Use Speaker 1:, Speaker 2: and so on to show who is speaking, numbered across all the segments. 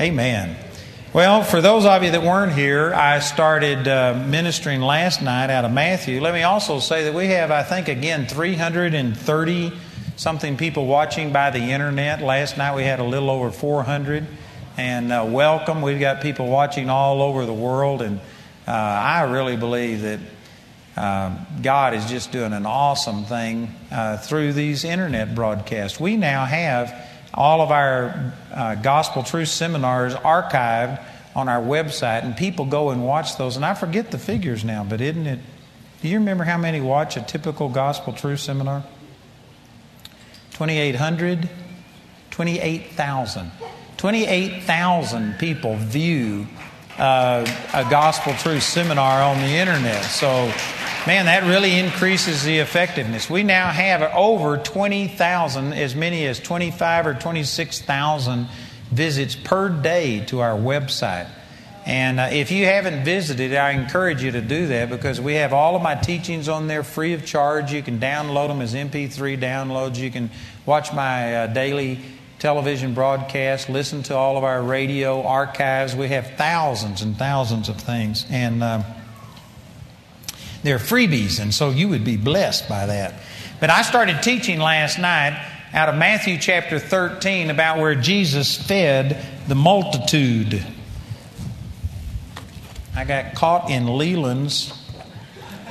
Speaker 1: Amen. Well, for those of you that weren't here, I started uh, ministering last night out of Matthew. Let me also say that we have, I think, again, 330 something people watching by the internet. Last night we had a little over 400. And uh, welcome. We've got people watching all over the world. And uh, I really believe that uh, God is just doing an awesome thing uh, through these internet broadcasts. We now have all of our uh, gospel truth seminars archived on our website, and people go and watch those. And I forget the figures now, but isn't it? Do you remember how many watch a typical gospel truth seminar? 2,800? 28,000. 28,000 people view uh, a gospel truth seminar on the internet. So Man, that really increases the effectiveness. We now have over 20,000, as many as 25 or 26,000 visits per day to our website. And uh, if you haven't visited, I encourage you to do that because we have all of my teachings on there free of charge. You can download them as MP3 downloads. You can watch my uh, daily television broadcast, listen to all of our radio archives. We have thousands and thousands of things. And. Uh, they're freebies, and so you would be blessed by that. But I started teaching last night out of Matthew chapter 13 about where Jesus fed the multitude. I got caught in Leland's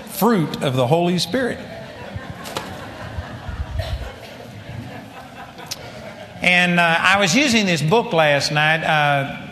Speaker 1: fruit of the Holy Spirit. And uh, I was using this book last night uh,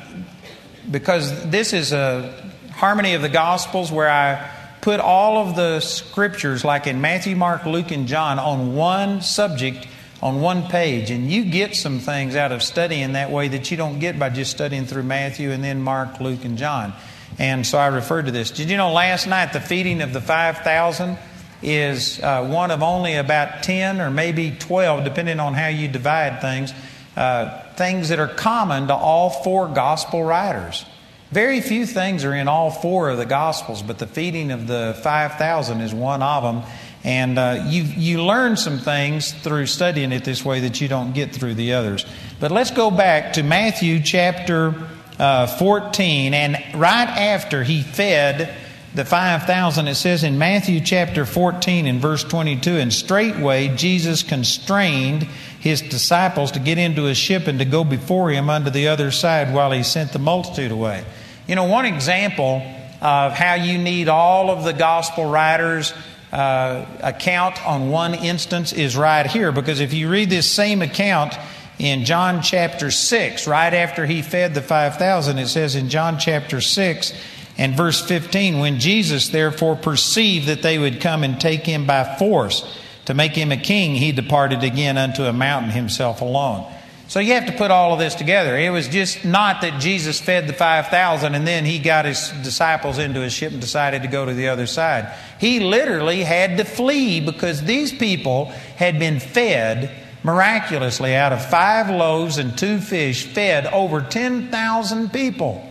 Speaker 1: because this is a harmony of the Gospels where I put all of the scriptures, like in Matthew, Mark, Luke, and John, on one subject on one page. And you get some things out of studying that way that you don't get by just studying through Matthew and then Mark, Luke, and John. And so I referred to this. Did you know last night the feeding of the 5,000 is uh, one of only about 10 or maybe 12, depending on how you divide things, uh, things that are common to all four gospel writers. Very few things are in all four of the Gospels, but the feeding of the 5,000 is one of them. And uh, you, you learn some things through studying it this way that you don't get through the others. But let's go back to Matthew chapter uh, 14. And right after he fed the 5,000, it says in Matthew chapter 14 and verse 22 And straightway Jesus constrained his disciples to get into a ship and to go before him unto the other side while he sent the multitude away. You know, one example of how you need all of the gospel writers' uh, account on one instance is right here, because if you read this same account in John chapter 6, right after he fed the 5,000, it says in John chapter 6 and verse 15, when Jesus therefore perceived that they would come and take him by force, to make him a king, he departed again unto a mountain himself alone. So you have to put all of this together. It was just not that Jesus fed the 5,000 and then he got his disciples into a ship and decided to go to the other side. He literally had to flee because these people had been fed miraculously out of five loaves and two fish, fed over 10,000 people.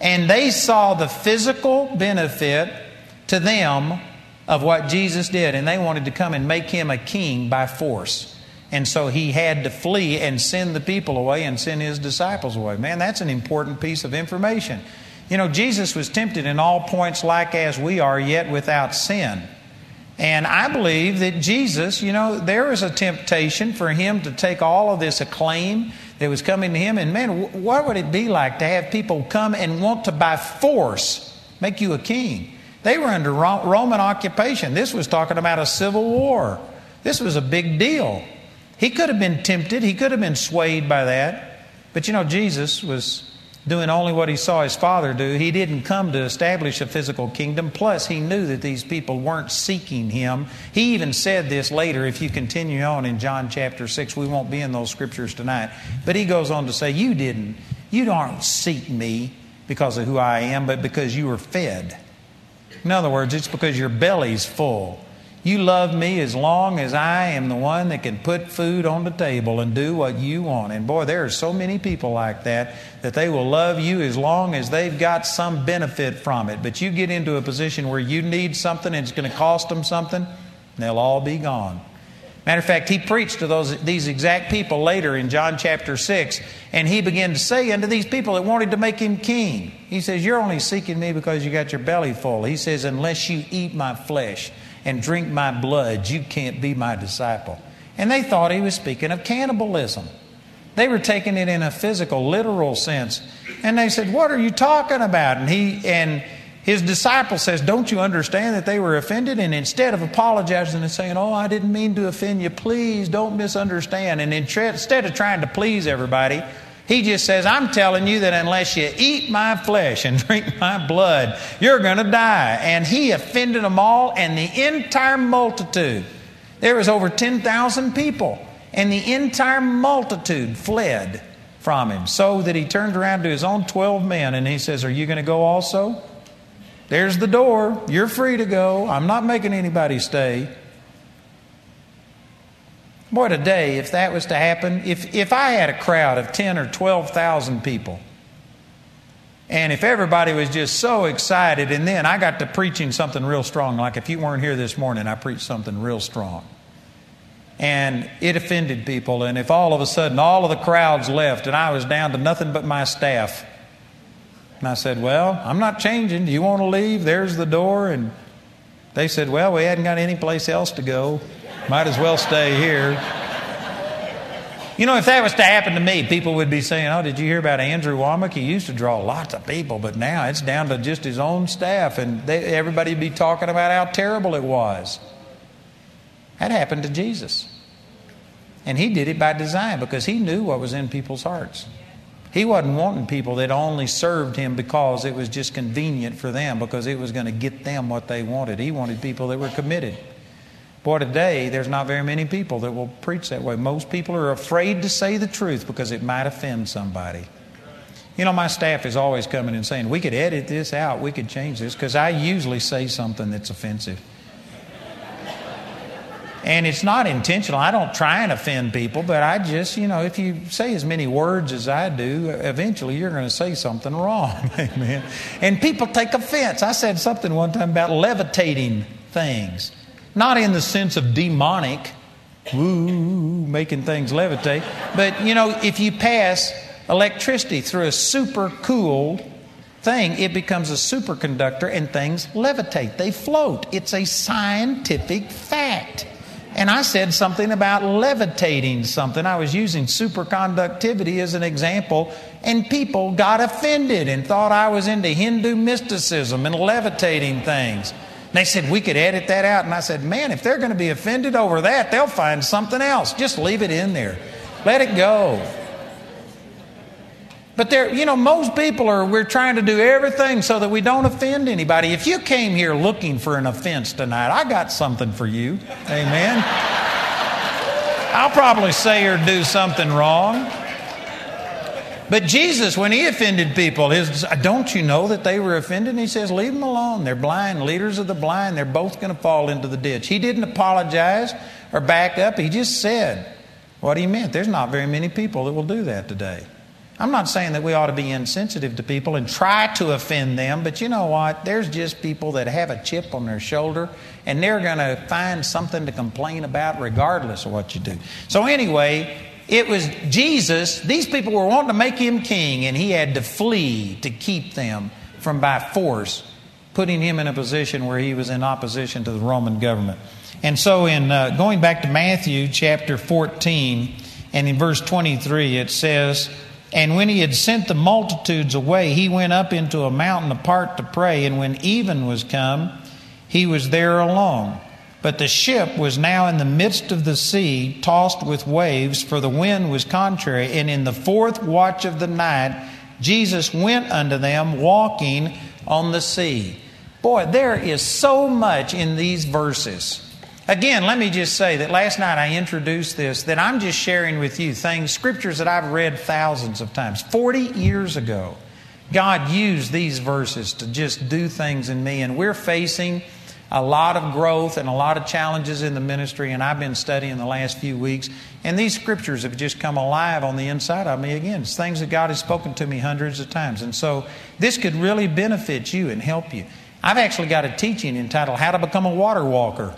Speaker 1: And they saw the physical benefit to them of what Jesus did, and they wanted to come and make him a king by force. And so he had to flee and send the people away and send his disciples away. Man, that's an important piece of information. You know, Jesus was tempted in all points like as we are, yet without sin. And I believe that Jesus, you know, there was a temptation for him to take all of this acclaim that was coming to him. And man, what would it be like to have people come and want to, by force, make you a king? They were under Roman occupation. This was talking about a civil war. This was a big deal. He could have been tempted, he could have been swayed by that. But you know, Jesus was doing only what he saw his father do. He didn't come to establish a physical kingdom. Plus, he knew that these people weren't seeking him. He even said this later, if you continue on in John chapter 6. We won't be in those scriptures tonight. But he goes on to say, You didn't, you don't seek me because of who I am, but because you were fed. In other words, it's because your belly's full. You love me as long as I am the one that can put food on the table and do what you want. And boy, there are so many people like that that they will love you as long as they've got some benefit from it. But you get into a position where you need something and it's going to cost them something, they'll all be gone. Matter of fact, he preached to those, these exact people later in John chapter 6, and he began to say unto these people that wanted to make him king, He says, You're only seeking me because you got your belly full. He says, Unless you eat my flesh and drink my blood, you can't be my disciple. And they thought he was speaking of cannibalism. They were taking it in a physical, literal sense. And they said, What are you talking about? And he and his disciple says, Don't you understand that they were offended? And instead of apologizing and saying, Oh, I didn't mean to offend you, please don't misunderstand. And instead of trying to please everybody, he just says, I'm telling you that unless you eat my flesh and drink my blood, you're going to die. And he offended them all and the entire multitude. There was over 10,000 people, and the entire multitude fled from him. So that he turned around to his own 12 men and he says, Are you going to go also? There's the door. You're free to go. I'm not making anybody stay. Boy, today, if that was to happen, if, if I had a crowd of 10 or 12,000 people, and if everybody was just so excited, and then I got to preaching something real strong, like if you weren't here this morning, I preached something real strong. And it offended people, and if all of a sudden all of the crowds left and I was down to nothing but my staff, and I said, Well, I'm not changing. Do you want to leave? There's the door. And they said, Well, we hadn't got any place else to go. Might as well stay here. You know, if that was to happen to me, people would be saying, Oh, did you hear about Andrew Wommack? He used to draw lots of people, but now it's down to just his own staff, and they, everybody would be talking about how terrible it was. That happened to Jesus. And he did it by design because he knew what was in people's hearts. He wasn't wanting people that only served him because it was just convenient for them, because it was going to get them what they wanted. He wanted people that were committed. Boy, today, there's not very many people that will preach that way. Most people are afraid to say the truth because it might offend somebody. You know, my staff is always coming and saying, we could edit this out, we could change this, because I usually say something that's offensive. And it's not intentional. I don't try and offend people, but I just, you know, if you say as many words as I do, eventually you're going to say something wrong. Amen. And people take offense. I said something one time about levitating things, not in the sense of demonic, woo, making things levitate, but, you know, if you pass electricity through a super cooled thing, it becomes a superconductor and things levitate. They float. It's a scientific fact. And I said something about levitating something. I was using superconductivity as an example, and people got offended and thought I was into Hindu mysticism and levitating things. And they said we could edit that out. And I said, man, if they're going to be offended over that, they'll find something else. Just leave it in there. Let it go. But there, you know, most people are, we're trying to do everything so that we don't offend anybody. If you came here looking for an offense tonight, I got something for you. Amen. I'll probably say or do something wrong. But Jesus, when he offended people, his, don't you know that they were offended? He says, Leave them alone. They're blind, leaders of the blind. They're both going to fall into the ditch. He didn't apologize or back up. He just said what he meant. There's not very many people that will do that today. I'm not saying that we ought to be insensitive to people and try to offend them, but you know what? There's just people that have a chip on their shoulder and they're going to find something to complain about regardless of what you do. So, anyway, it was Jesus, these people were wanting to make him king, and he had to flee to keep them from by force putting him in a position where he was in opposition to the Roman government. And so, in uh, going back to Matthew chapter 14, and in verse 23, it says, and when he had sent the multitudes away, he went up into a mountain apart to pray. And when even was come, he was there alone. But the ship was now in the midst of the sea, tossed with waves, for the wind was contrary. And in the fourth watch of the night, Jesus went unto them, walking on the sea. Boy, there is so much in these verses. Again, let me just say that last night I introduced this, that I'm just sharing with you things, scriptures that I've read thousands of times. 40 years ago, God used these verses to just do things in me, and we're facing a lot of growth and a lot of challenges in the ministry, and I've been studying the last few weeks, and these scriptures have just come alive on the inside of me again. It's things that God has spoken to me hundreds of times, and so this could really benefit you and help you. I've actually got a teaching entitled How to Become a Water Walker.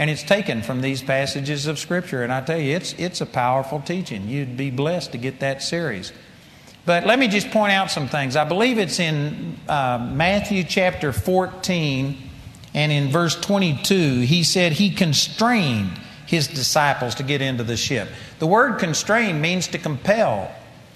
Speaker 1: And it's taken from these passages of Scripture. And I tell you, it's, it's a powerful teaching. You'd be blessed to get that series. But let me just point out some things. I believe it's in uh, Matthew chapter 14 and in verse 22, he said he constrained his disciples to get into the ship. The word constrain means to compel.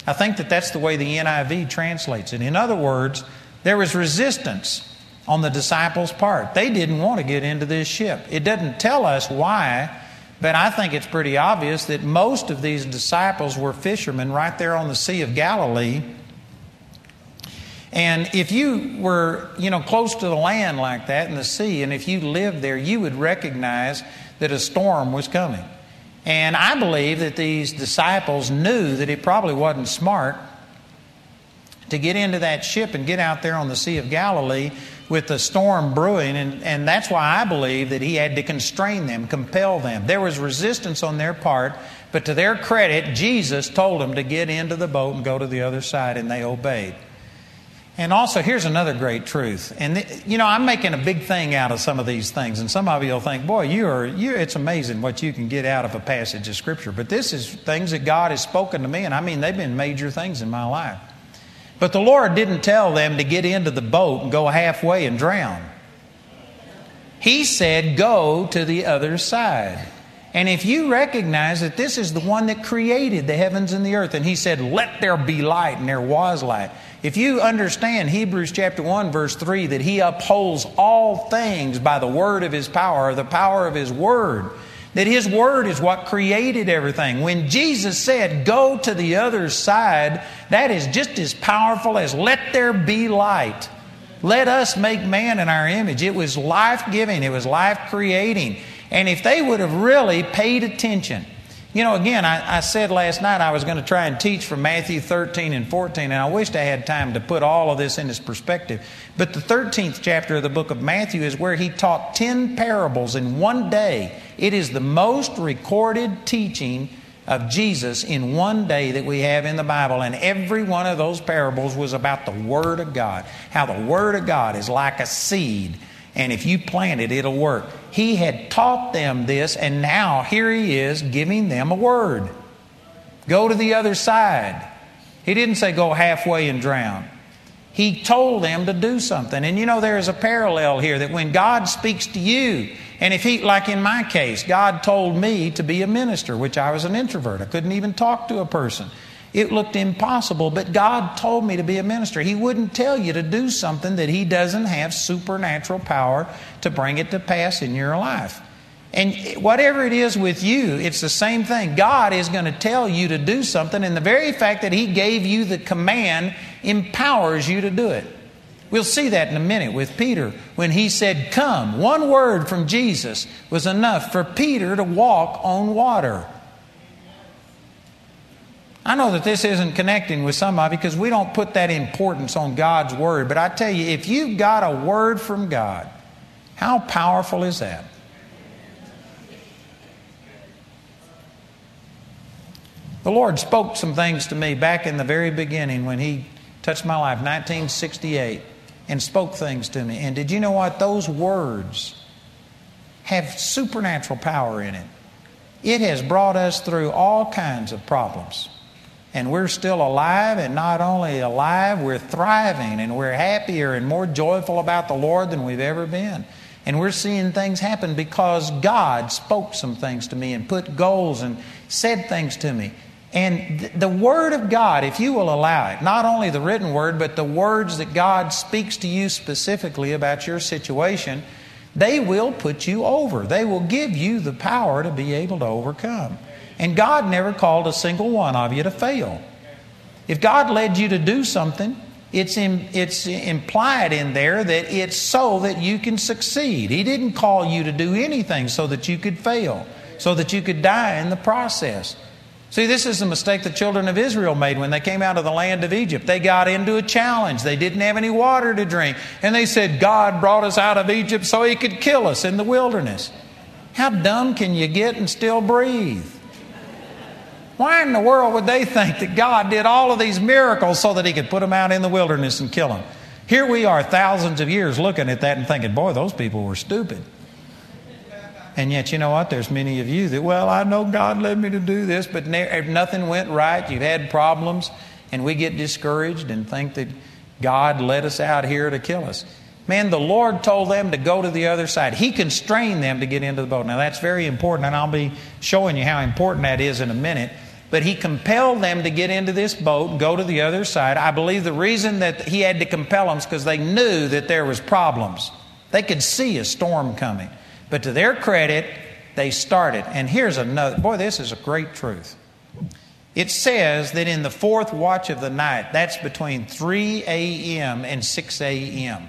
Speaker 1: I think that that's the way the NIV translates it. In other words, there was resistance on the disciples' part. They didn't want to get into this ship. It doesn't tell us why, but I think it's pretty obvious that most of these disciples were fishermen right there on the Sea of Galilee. And if you were, you know, close to the land like that in the sea, and if you lived there, you would recognize that a storm was coming. And I believe that these disciples knew that it probably wasn't smart to get into that ship and get out there on the Sea of Galilee with the storm brewing. And, and that's why I believe that he had to constrain them, compel them. There was resistance on their part, but to their credit, Jesus told them to get into the boat and go to the other side, and they obeyed. And also, here's another great truth. And, th- you know, I'm making a big thing out of some of these things. And some of you will think, boy, you are, you, it's amazing what you can get out of a passage of Scripture. But this is things that God has spoken to me. And I mean, they've been major things in my life. But the Lord didn't tell them to get into the boat and go halfway and drown. He said, go to the other side. And if you recognize that this is the one that created the heavens and the earth, and He said, let there be light, and there was light. If you understand Hebrews chapter 1, verse 3, that He upholds all things by the word of His power, or the power of His word, that His word is what created everything. When Jesus said, Go to the other side, that is just as powerful as let there be light. Let us make man in our image. It was life giving, it was life creating. And if they would have really paid attention, you know, again, I, I, said last night I was going to try and teach from Matthew 13 and 14, and I wished I had time to put all of this in its perspective. But the 13th chapter of the book of Matthew is where he taught 10 parables in one day. It is the most recorded teaching of Jesus in one day that we have in the Bible. And every one of those parables was about the Word of God. How the Word of God is like a seed and if you plant it, it'll work. He had taught them this, and now here he is giving them a word. Go to the other side. He didn't say go halfway and drown. He told them to do something. And you know, there is a parallel here that when God speaks to you, and if He, like in my case, God told me to be a minister, which I was an introvert, I couldn't even talk to a person. It looked impossible, but God told me to be a minister. He wouldn't tell you to do something that He doesn't have supernatural power to bring it to pass in your life. And whatever it is with you, it's the same thing. God is going to tell you to do something, and the very fact that He gave you the command empowers you to do it. We'll see that in a minute with Peter when he said, Come. One word from Jesus was enough for Peter to walk on water. I know that this isn't connecting with somebody because we don't put that importance on God's Word. But I tell you, if you've got a Word from God, how powerful is that? The Lord spoke some things to me back in the very beginning when He touched my life, 1968, and spoke things to me. And did you know what? Those words have supernatural power in it. It has brought us through all kinds of problems and we're still alive, and not only alive, we're thriving, and we're happier and more joyful about the Lord than we've ever been. And we're seeing things happen because God spoke some things to me and put goals and said things to me. And th- the Word of God, if you will allow it, not only the written Word, but the words that God speaks to you specifically about your situation, they will put you over. They will give you the power to be able to overcome. And God never called a single one of you to fail. If God led you to do something, it's, in, it's implied in there that it's so that you can succeed. He didn't call you to do anything so that you could fail, so that you could die in the process. See, this is the mistake the children of Israel made when they came out of the land of Egypt. They got into a challenge. They didn't have any water to drink. And they said, God brought us out of Egypt so he could kill us in the wilderness. How dumb can you get and still breathe? Why in the world would they think that God did all of these miracles so that He could put them out in the wilderness and kill them? Here we are, thousands of years looking at that and thinking, boy, those people were stupid. And yet, you know what? There's many of you that, well, I know God led me to do this, but if nothing went right, you've had problems, and we get discouraged and think that God led us out here to kill us. Man, the Lord told them to go to the other side. He constrained them to get into the boat. Now, that's very important, and I'll be showing you how important that is in a minute. But He compelled them to get into this boat go to the other side. I believe the reason that He had to compel them is because they knew that there was problems. They could see a storm coming. But to their credit, they started. And here's another boy, this is a great truth. It says that in the fourth watch of the night, that's between 3 a.m. and 6 a.m.,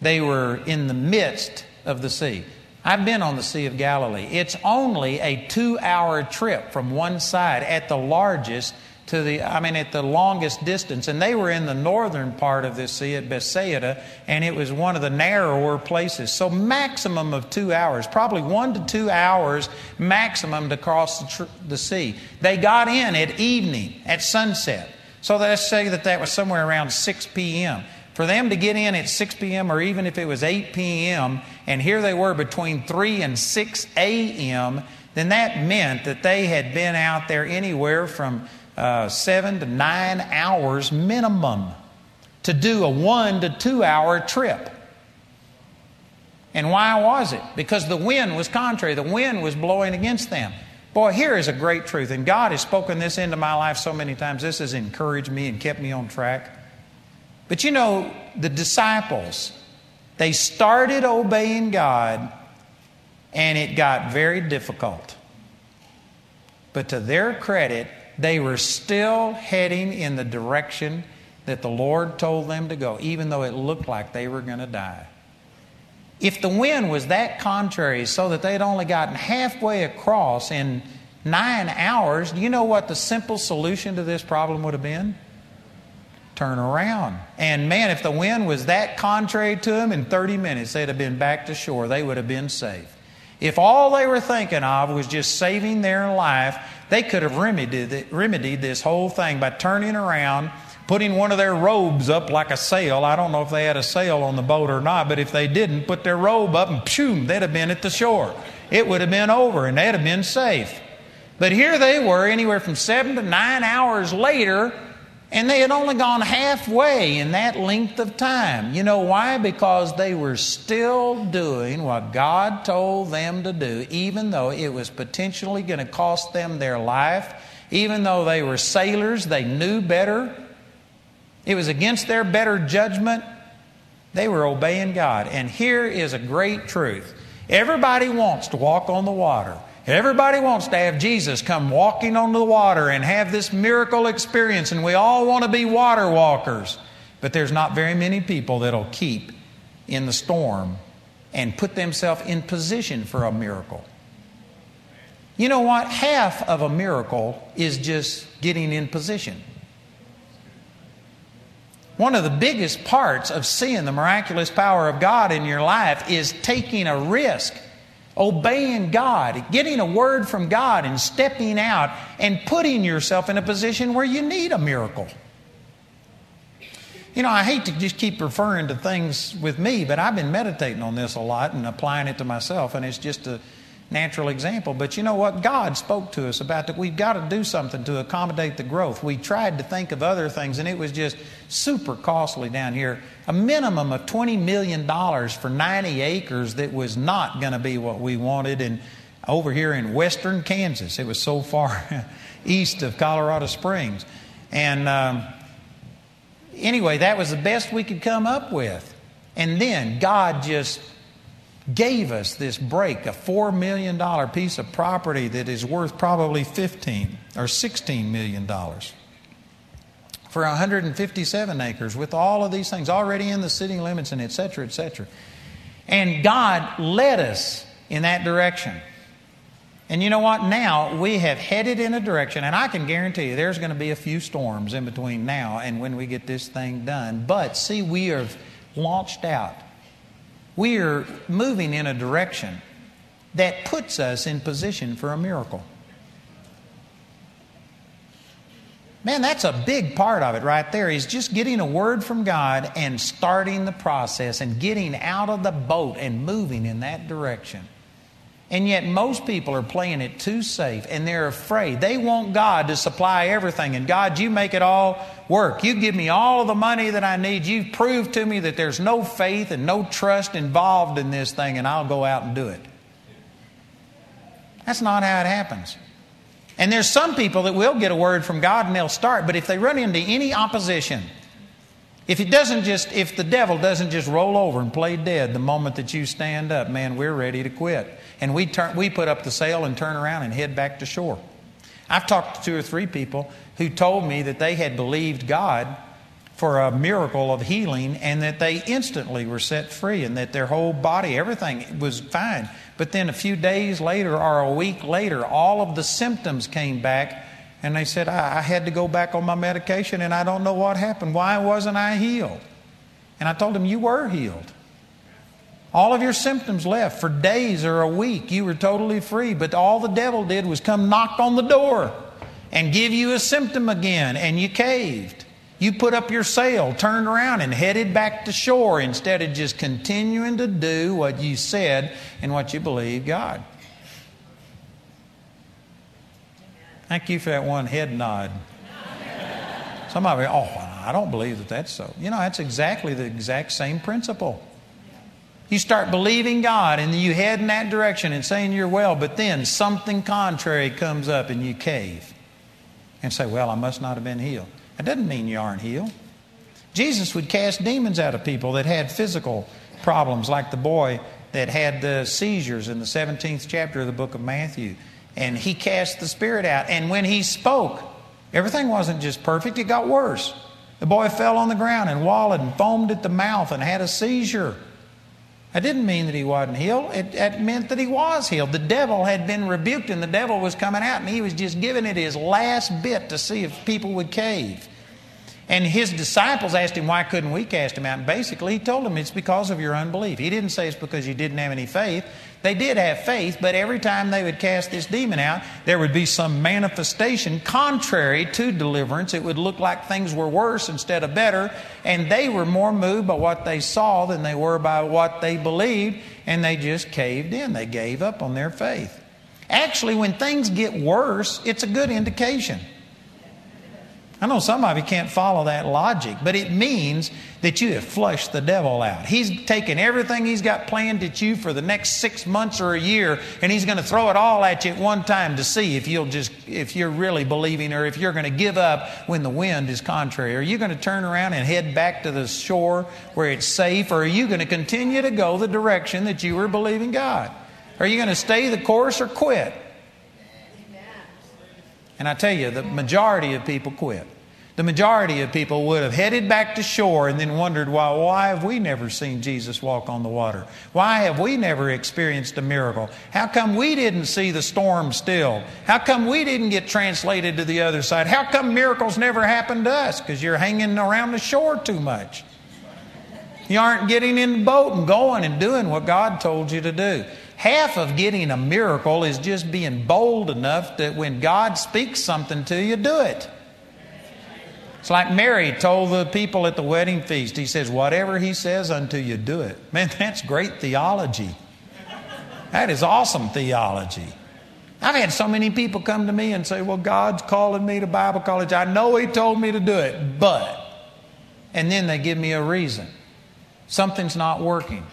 Speaker 1: they were in the midst of the sea. I've been on the Sea of Galilee. It's only a two hour trip from one side at the largest to the, I mean, at the longest distance. And they were in the northern part of this sea at Bethsaida, and it was one of the narrower places. So, maximum of two hours, probably one to two hours maximum to cross the, tr- the sea. They got in at evening, at sunset. So, let's say that that was somewhere around 6 p.m. For them to get in at 6 p.m. or even if it was 8 p.m., and here they were between 3 and 6 a.m., then that meant that they had been out there anywhere from uh, seven to nine hours minimum to do a one to two hour trip. And why was it? Because the wind was contrary, the wind was blowing against them. Boy, here is a great truth, and God has spoken this into my life so many times. This has encouraged me and kept me on track. But you know, the disciples, they started obeying God, and it got very difficult. But to their credit, they were still heading in the direction that the Lord told them to go, even though it looked like they were going to die. If the wind was that contrary, so that they'd only gotten halfway across in nine hours, do you know what the simple solution to this problem would have been? Turn around. And man, if the wind was that contrary to them, in 30 minutes they'd have been back to shore. They would have been safe. If all they were thinking of was just saving their life, they could have remedied, this whole thing by turning around, putting one of their robes up like a sail. I don't know if they had a sail on the boat or not, but if they didn't, put their robe up and pshoo, they'd have been at the shore. It would have been over and they'd have been safe. But here they were, anywhere from seven to nine hours later, and they had only gone halfway in that length of time. You know why? Because they were still doing what God told them to do, even though it was potentially going to cost them their life, even though they were sailors, they knew better. It was against their better judgment. They were obeying God. And here is a great truth everybody wants to walk on the water. Everybody wants to have Jesus come walking on the water and have this miracle experience, and we all want to be water walkers. But there's not very many people that'll keep in the storm and put themselves in position for a miracle. You know what? Half of a miracle is just getting in position. One of the biggest parts of seeing the miraculous power of God in your life is taking a risk obeying God, getting a word from God, and stepping out and putting yourself in a position where you need a miracle. You know, I hate to just keep referring to things with me, but I've been meditating on this a lot and applying it to myself, and it's just a natural example. But you know what? God spoke to us about that we've got to do something to accommodate the growth. We tried to think of other things, and it was just super costly down here. A minimum of $20 million for 90 acres that was not going to be what we wanted. And over here in western Kansas, it was so far east of Colorado Springs. And um, anyway, that was the best we could come up with. And then God just gave us this break, a $4 million piece of property that is worth probably 15 or $16 million for 157 acres with all of these things already in the city limits and et cetera, et cetera. And God led us in that direction. And you know what? Now we have headed in a direction, and I can guarantee you there's going to be a few storms in between now and when we get this thing done. But see, we have launched out we are moving in a direction that puts us in position for a miracle. Man, that's a big part of it right there. Is just getting a word from God and starting the process and getting out of the boat and moving in that direction. And yet, most people are playing it too safe and they're afraid. They want God to supply everything. And God, you make it all work. You give me all of the money that I need. You prove to me that there's no faith and no trust involved in this thing, and I'll go out and do it. That's not how it happens. And there's some people that will get a word from God and they'll start, but if they run into any opposition, if it doesn't just, if the devil doesn't just roll over and play dead the moment that you stand up, man, we're ready to quit. And we turn, we put up the sail and turn around and head back to shore. I've talked to two or three people who told me that they had believed God for a miracle of healing and that they instantly were set free and that their whole body, everything was fine. But then a few days later or a week later, all of the symptoms came back and they said, I, I had to go back on my medication and I don't know what happened. Why wasn't I healed? And I told them, You were healed. All of your symptoms left for days or a week. You were totally free. But all the devil did was come knock on the door and give you a symptom again, and you caved. You put up your sail, turned around, and headed back to shore instead of just continuing to do what you said and what you believed God. Thank you for that one head nod. Somebody, oh, I don't believe that that's so. You know, that's exactly the exact same principle. You start believing God and you head in that direction and saying you're well, but then something contrary comes up and you cave and say, Well, I must not have been healed. That doesn't mean you aren't healed. Jesus would cast demons out of people that had physical problems, like the boy that had the seizures in the 17th chapter of the book of Matthew and he cast the spirit out. And when he spoke, everything wasn't just perfect, it got worse. The boy fell on the ground and wallowed and foamed at the mouth and had a seizure. That didn't mean that he wasn't healed. It, it, meant that he was healed. The devil had been rebuked and the devil was coming out and he was just giving it his last bit to see if people would cave. And his disciples asked him, Why couldn't we cast him out? And basically, he told them, It's because of your unbelief. He didn't say it's because you didn't have any faith. They did have faith, but every time they would cast this demon out, there would be some manifestation contrary to deliverance. It would look like things were worse instead of better, and they were more moved by what they saw than they were by what they believed, and they just caved in. They gave up on their faith. Actually, when things get worse, it's a good indication. I know some of you can't follow that logic, but it means that you have flushed the devil out. He's taken everything he's got planned at you for the next six months or a year, and he's going to throw it all at you at one time to see if you'll just if you're really believing or if you're going to give up when the wind is contrary. Are you going to turn around and head back to the shore where it's safe, or are you going to continue to go the direction that you were believing God? Are you going to stay the course or quit? And I tell you, the majority of people quit. The majority of people would have headed back to shore and then wondered, why, why have we never seen Jesus walk on the water? Why have we never experienced a miracle? How come we didn't see the storm still? How come we didn't get translated to the other side? How come miracles never happened to us? Because you're hanging around the shore too much. You aren't getting in the boat and going and doing what God told you to do. Half of getting a miracle is just being bold enough that when God speaks something to you, do it. It's like Mary told the people at the wedding feast. He says, Whatever he says unto you, do it. Man, that's great theology. That is awesome theology. I've had so many people come to me and say, Well, God's calling me to Bible college. I know He told me to do it, but. And then they give me a reason. Something's not working.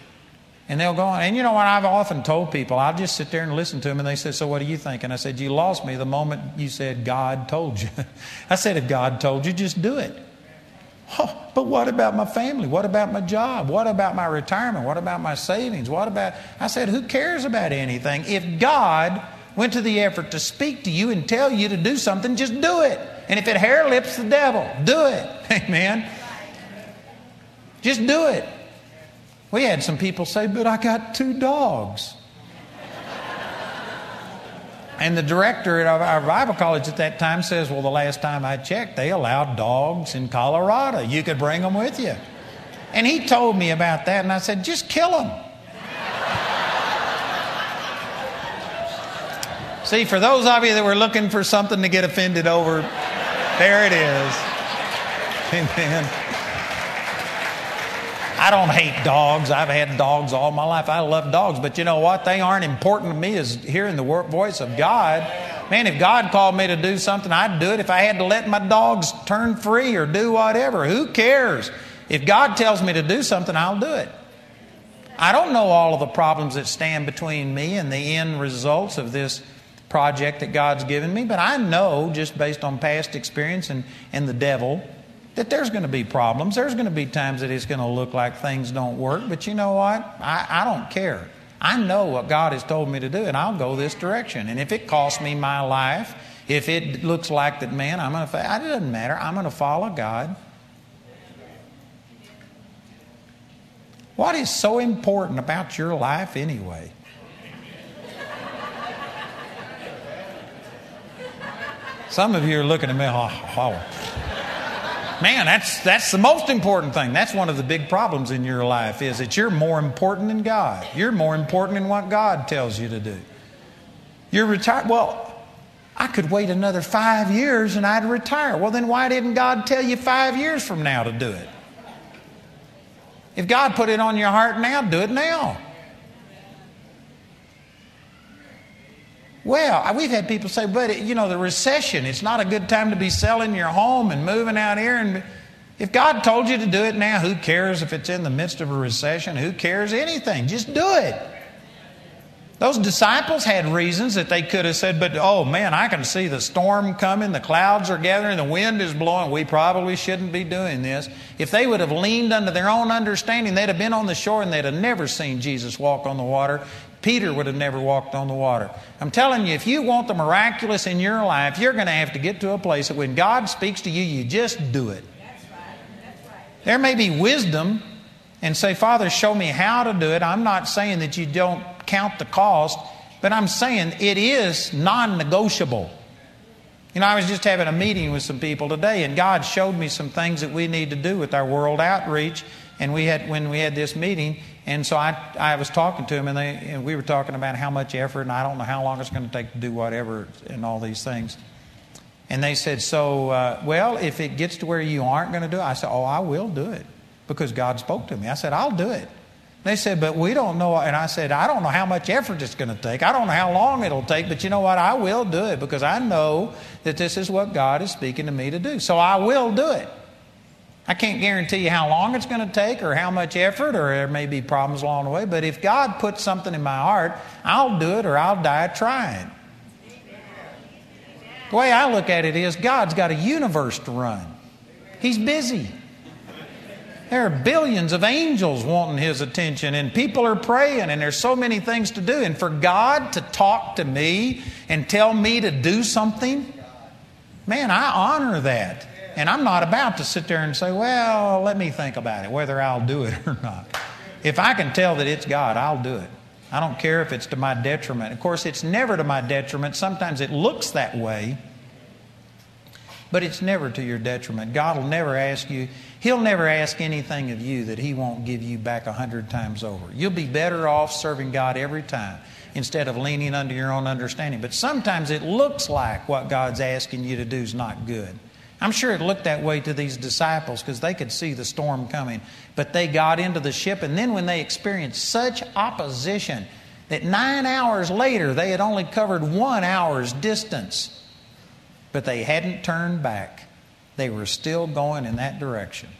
Speaker 1: And they'll go on. And you know what? I've often told people, I'll just sit there and listen to them, and they say, So what do you think? And I said, You lost me the moment you said God told you. I said, If God told you, just do it. Oh, but what about my family? What about my job? What about my retirement? What about my savings? What about. I said, Who cares about anything? If God went to the effort to speak to you and tell you to do something, just do it. And if it hair lips the devil, do it. Amen. Just do it. We had some people say, But I got two dogs. And the director at our Bible college at that time says, Well, the last time I checked, they allowed dogs in Colorado. You could bring them with you. And he told me about that, and I said, Just kill them. See, for those of you that were looking for something to get offended over, there it is. Amen. I don't hate dogs. I've had dogs all my life. I love dogs. But you know what? They aren't important to me as hearing the voice of God. Man, if God called me to do something, I'd do it. If I had to let my dogs turn free or do whatever, who cares? If God tells me to do something, I'll do it. I don't know all of the problems that stand between me and the end results of this project that God's given me, but I know just based on past experience and, and the devil that there's going to be problems. There's going to be times that it's going to look like things don't work, but you know what? I, I don't care. I know what God has told me to do, and I'll go this direction. And if it costs me my life, if it looks like that, man, I'm going to, it doesn't matter. I'm going to follow God. What is so important about your life anyway? Some of you are looking at me, oh, oh. Man, that's, that's the most important thing. That's one of the big problems in your life is that you're more important than God. You're more important than what God tells you to do. You're retired. Well, I could wait another five years and I'd retire. Well, then why didn't God tell you five years from now to do it? If God put it on your heart now, do it now. Well, we've had people say, but you know, the recession, it's not a good time to be selling your home and moving out here. And if God told you to do it now, who cares if it's in the midst of a recession? Who cares anything? Just do it. Those disciples had reasons that they could have said, but oh man, I can see the storm coming, the clouds are gathering, the wind is blowing. We probably shouldn't be doing this. If they would have leaned under their own understanding, they'd have been on the shore and they'd have never seen Jesus walk on the water. Peter would have never walked on the water. I'm telling you, if you want the miraculous in your life, you're going to have to get to a place that when God speaks to you, you just do it. That's right. That's right. There may be wisdom and say, Father, show me how to do it. I'm not saying that you don't count the cost, but I'm saying it is non negotiable. You know, I was just having a meeting with some people today, and God showed me some things that we need to do with our world outreach. And we had when we had this meeting, and so I, I was talking to him, and, they, and we were talking about how much effort, and I don't know how long it's going to take to do whatever, and all these things. And they said, So, uh, well, if it gets to where you aren't going to do it, I said, Oh, I will do it because God spoke to me. I said, I'll do it. They said, But we don't know. And I said, I don't know how much effort it's going to take. I don't know how long it'll take, but you know what? I will do it because I know that this is what God is speaking to me to do. So I will do it. I can't guarantee you how long it's going to take or how much effort, or there may be problems along the way, but if God puts something in my heart, I'll do it or I'll die trying. The way I look at it is God's got a universe to run, He's busy. There are billions of angels wanting his attention, and people are praying, and there's so many things to do. And for God to talk to me and tell me to do something, man, I honor that. And I'm not about to sit there and say, well, let me think about it, whether I'll do it or not. If I can tell that it's God, I'll do it. I don't care if it's to my detriment. Of course, it's never to my detriment. Sometimes it looks that way, but it's never to your detriment. God will never ask you, He'll never ask anything of you that He won't give you back a hundred times over. You'll be better off serving God every time instead of leaning under your own understanding. But sometimes it looks like what God's asking you to do is not good. I'm sure it looked that way to these disciples because they could see the storm coming. But they got into the ship, and then when they experienced such opposition that nine hours later they had only covered one hour's distance, but they hadn't turned back. They were still going in that direction.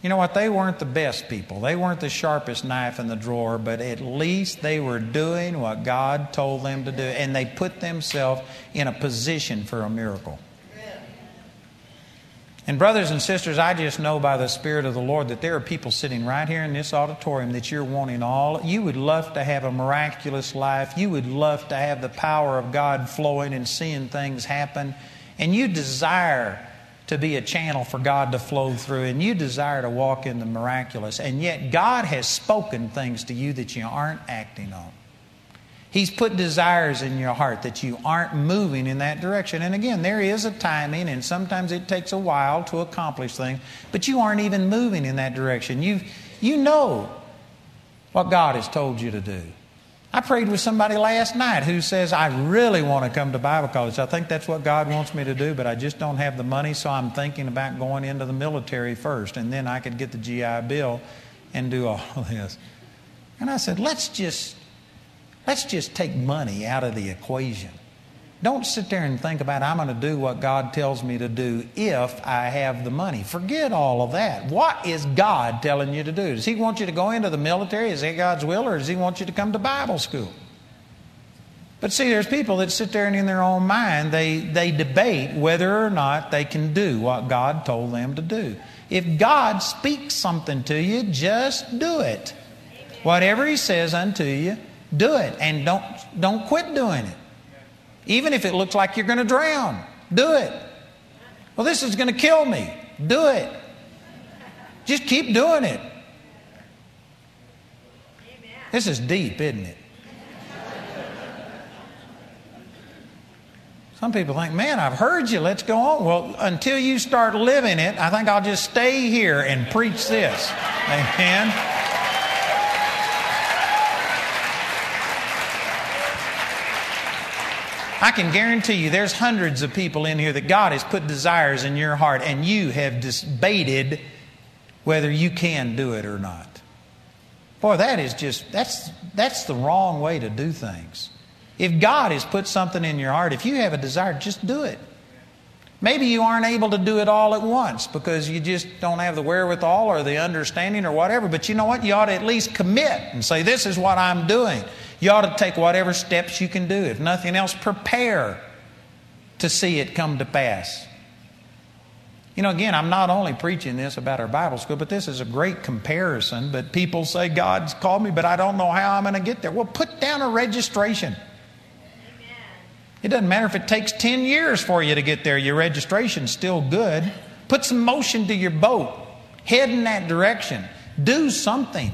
Speaker 1: You know what? They weren't the best people. They weren't the sharpest knife in the drawer, but at least they were doing what God told them to do, and they put themselves in a position for a miracle. And, brothers and sisters, I just know by the Spirit of the Lord that there are people sitting right here in this auditorium that you're wanting all. You would love to have a miraculous life. You would love to have the power of God flowing and seeing things happen. And you desire to be a channel for God to flow through, and you desire to walk in the miraculous. And yet, God has spoken things to you that you aren't acting on. He's put desires in your heart that you aren't moving in that direction. And again, there is a timing, and sometimes it takes a while to accomplish things, but you aren't even moving in that direction. You, you know what God has told you to do. I prayed with somebody last night who says, I really want to come to Bible college. I think that's what God wants me to do, but I just don't have the money, so I'm thinking about going into the military first, and then I could get the GI Bill and do all this. And I said, let's just, let's just take money out of the equation. Don't sit there and think about, I'm going to do what God tells me to do if I have the money. Forget all of that. What is God telling you to do? Does He want you to go into the military? Is that God's will? Or does He want you to come to Bible school? But see, there's people that sit there and in their own mind, they, they debate whether or not they can do what God told them to do. If God speaks something to you, just do it. Whatever He says unto you, do it. And don't, don't quit doing it. Even if it looks like you're going to drown, do it. Well, this is going to kill me. Do it. Just keep doing it. This is deep, isn't it? Some people think, man, I've heard you, let's go on. Well, until you start living it, I think I'll just stay here and preach this. Amen. I can guarantee you there's hundreds of people in here that God has put desires in your heart and you have debated whether you can do it or not. Boy, that is just, that's, that's the wrong way to do things. If God has put something in your heart, if you have a desire, just do it. Maybe you aren't able to do it all at once because you just don't have the wherewithal or the understanding or whatever, but you know what? You ought to at least commit and say, This is what I'm doing. You ought to take whatever steps you can do. If nothing else, prepare to see it come to pass. You know, again, I'm not only preaching this about our Bible school, but this is a great comparison. But people say, God's called me, but I don't know how I'm going to get there. Well, put down a registration. It doesn't matter if it takes 10 years for you to get there, your registration's still good. Put some motion to your boat, head in that direction, do something.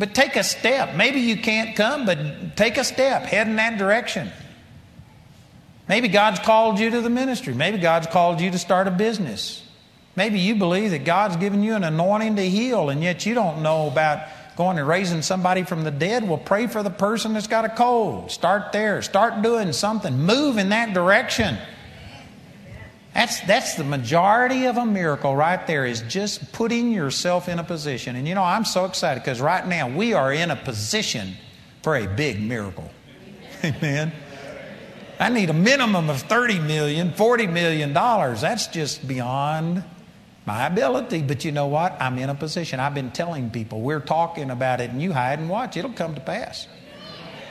Speaker 1: But take a step. Maybe you can't come, but take a step, head in that direction. Maybe God's called you to the ministry. Maybe God's called you to start a business. Maybe you believe that God's given you an anointing to heal, and yet you don't know about going and raising somebody from the dead. Well, pray for the person that's got a cold. Start there. Start doing something. Move in that direction. That's, that's the majority of a miracle right there is just putting yourself in a position. And you know, I'm so excited because right now we are in a position for a big miracle. Amen. I need a minimum of 30 million, 40 million dollars. That's just beyond my ability. But you know what? I'm in a position. I've been telling people, we're talking about it, and you hide and watch. It'll come to pass.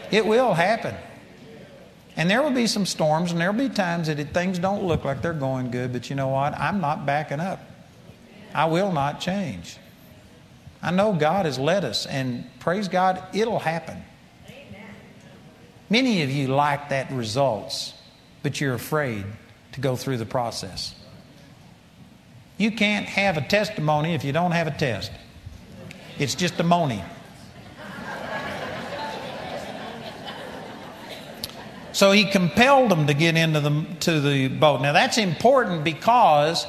Speaker 1: It will happen. And there will be some storms, and there will be times that it, things don't look like they're going good, but you know what? I'm not backing up. I will not change. I know God has led us, and praise God, it'll happen. Many of you like that results, but you're afraid to go through the process. You can't have a testimony if you don't have a test. It's just a money. So he compelled them to get into the, to the boat. Now that's important because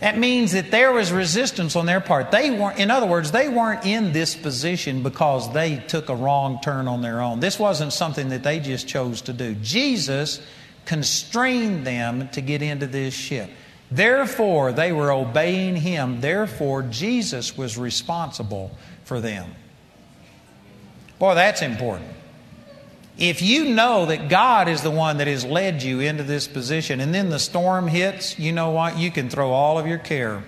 Speaker 1: that means that there was resistance on their part. They weren't, in other words, they weren't in this position because they took a wrong turn on their own. This wasn't something that they just chose to do. Jesus constrained them to get into this ship. Therefore, they were obeying him. Therefore, Jesus was responsible for them. Boy, that's important. If you know that God is the one that has led you into this position and then the storm hits, you know what? You can throw all of your care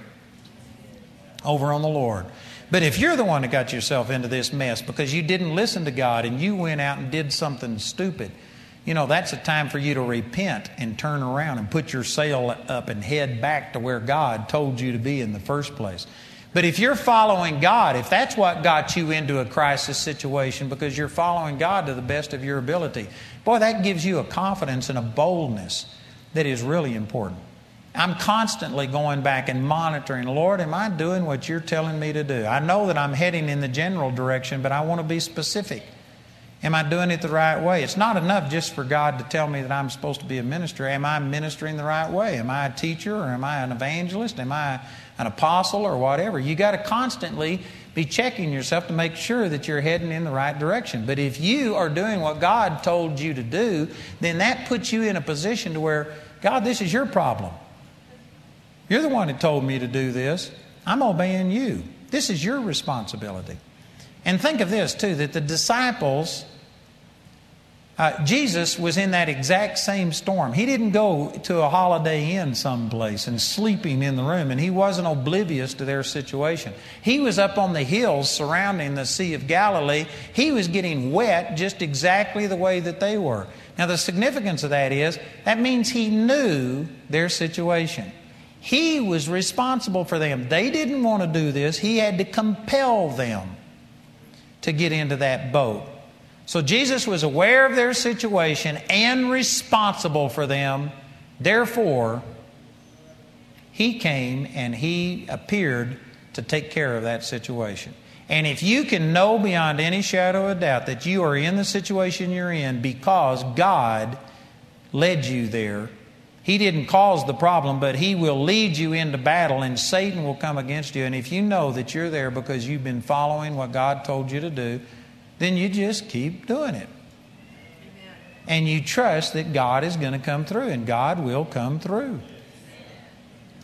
Speaker 1: over on the Lord. But if you're the one that got yourself into this mess because you didn't listen to God and you went out and did something stupid, you know, that's a time for you to repent and turn around and put your sail up and head back to where God told you to be in the first place. But if you're following God, if that's what got you into a crisis situation because you're following God to the best of your ability, boy, that gives you a confidence and a boldness that is really important. I'm constantly going back and monitoring, Lord, am I doing what you're telling me to do? I know that I'm heading in the general direction, but I want to be specific. Am I doing it the right way? It's not enough just for God to tell me that I'm supposed to be a minister. Am I ministering the right way? Am I a teacher or am I an evangelist? Am I an apostle or whatever? You got to constantly be checking yourself to make sure that you're heading in the right direction. But if you are doing what God told you to do, then that puts you in a position to where, God, this is your problem. You're the one that told me to do this. I'm obeying you. This is your responsibility. And think of this, too, that the disciples, uh, Jesus was in that exact same storm. He didn't go to a holiday inn someplace and sleeping in the room, and he wasn't oblivious to their situation. He was up on the hills surrounding the Sea of Galilee. He was getting wet just exactly the way that they were. Now, the significance of that is that means he knew their situation. He was responsible for them. They didn't want to do this, he had to compel them to get into that boat. So Jesus was aware of their situation and responsible for them. Therefore, he came and he appeared to take care of that situation. And if you can know beyond any shadow of doubt that you are in the situation you're in because God led you there, He didn't cause the problem, but He will lead you into battle and Satan will come against you. And if you know that you're there because you've been following what God told you to do, then you just keep doing it. And you trust that God is going to come through, and God will come through.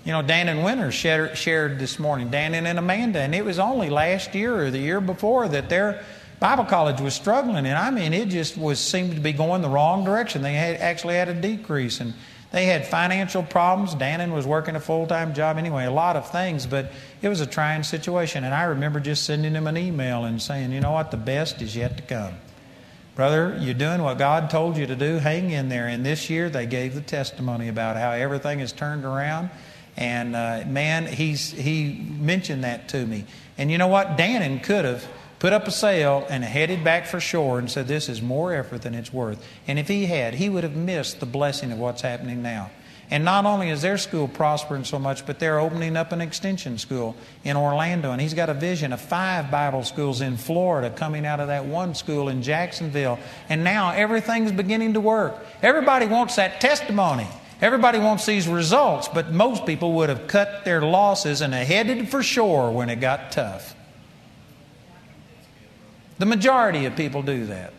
Speaker 1: You know, Dan and Winter shared, shared this morning, Dan and Amanda, and it was only last year or the year before that their Bible college was struggling, and I mean, it just was seemed to be going the wrong direction. They had actually had a decrease, and they had financial problems. Dannon was working a full time job anyway, a lot of things, but it was a trying situation. And I remember just sending him an email and saying, you know what, the best is yet to come. Brother, you're doing what God told you to do. Hang in there. And this year they gave the testimony about how everything has turned around. And uh, man, he's, he mentioned that to me. And you know what? Dannon could have put up a sail and headed back for shore and said, This is more effort than it's worth. And if he had, he would have missed the blessing of what's happening now. And not only is their school prospering so much, but they're opening up an extension school in Orlando. And he's got a vision of five Bible schools in Florida coming out of that one school in Jacksonville. And now everything's beginning to work. Everybody wants that testimony. Everybody wants these results, but most people would have cut their losses and headed for shore when it got tough. The majority of people do that.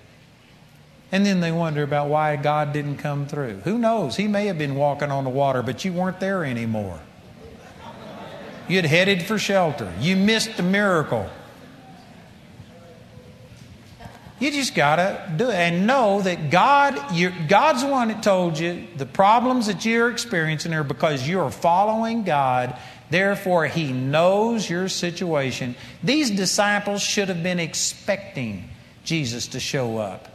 Speaker 1: And then they wonder about why God didn't come through. Who knows? He may have been walking on the water, but you weren't there anymore. You had headed for shelter. You missed the miracle. You just got to do it and know that God, God's the one that told you the problems that you're experiencing are because you're following God. Therefore, He knows your situation. These disciples should have been expecting Jesus to show up.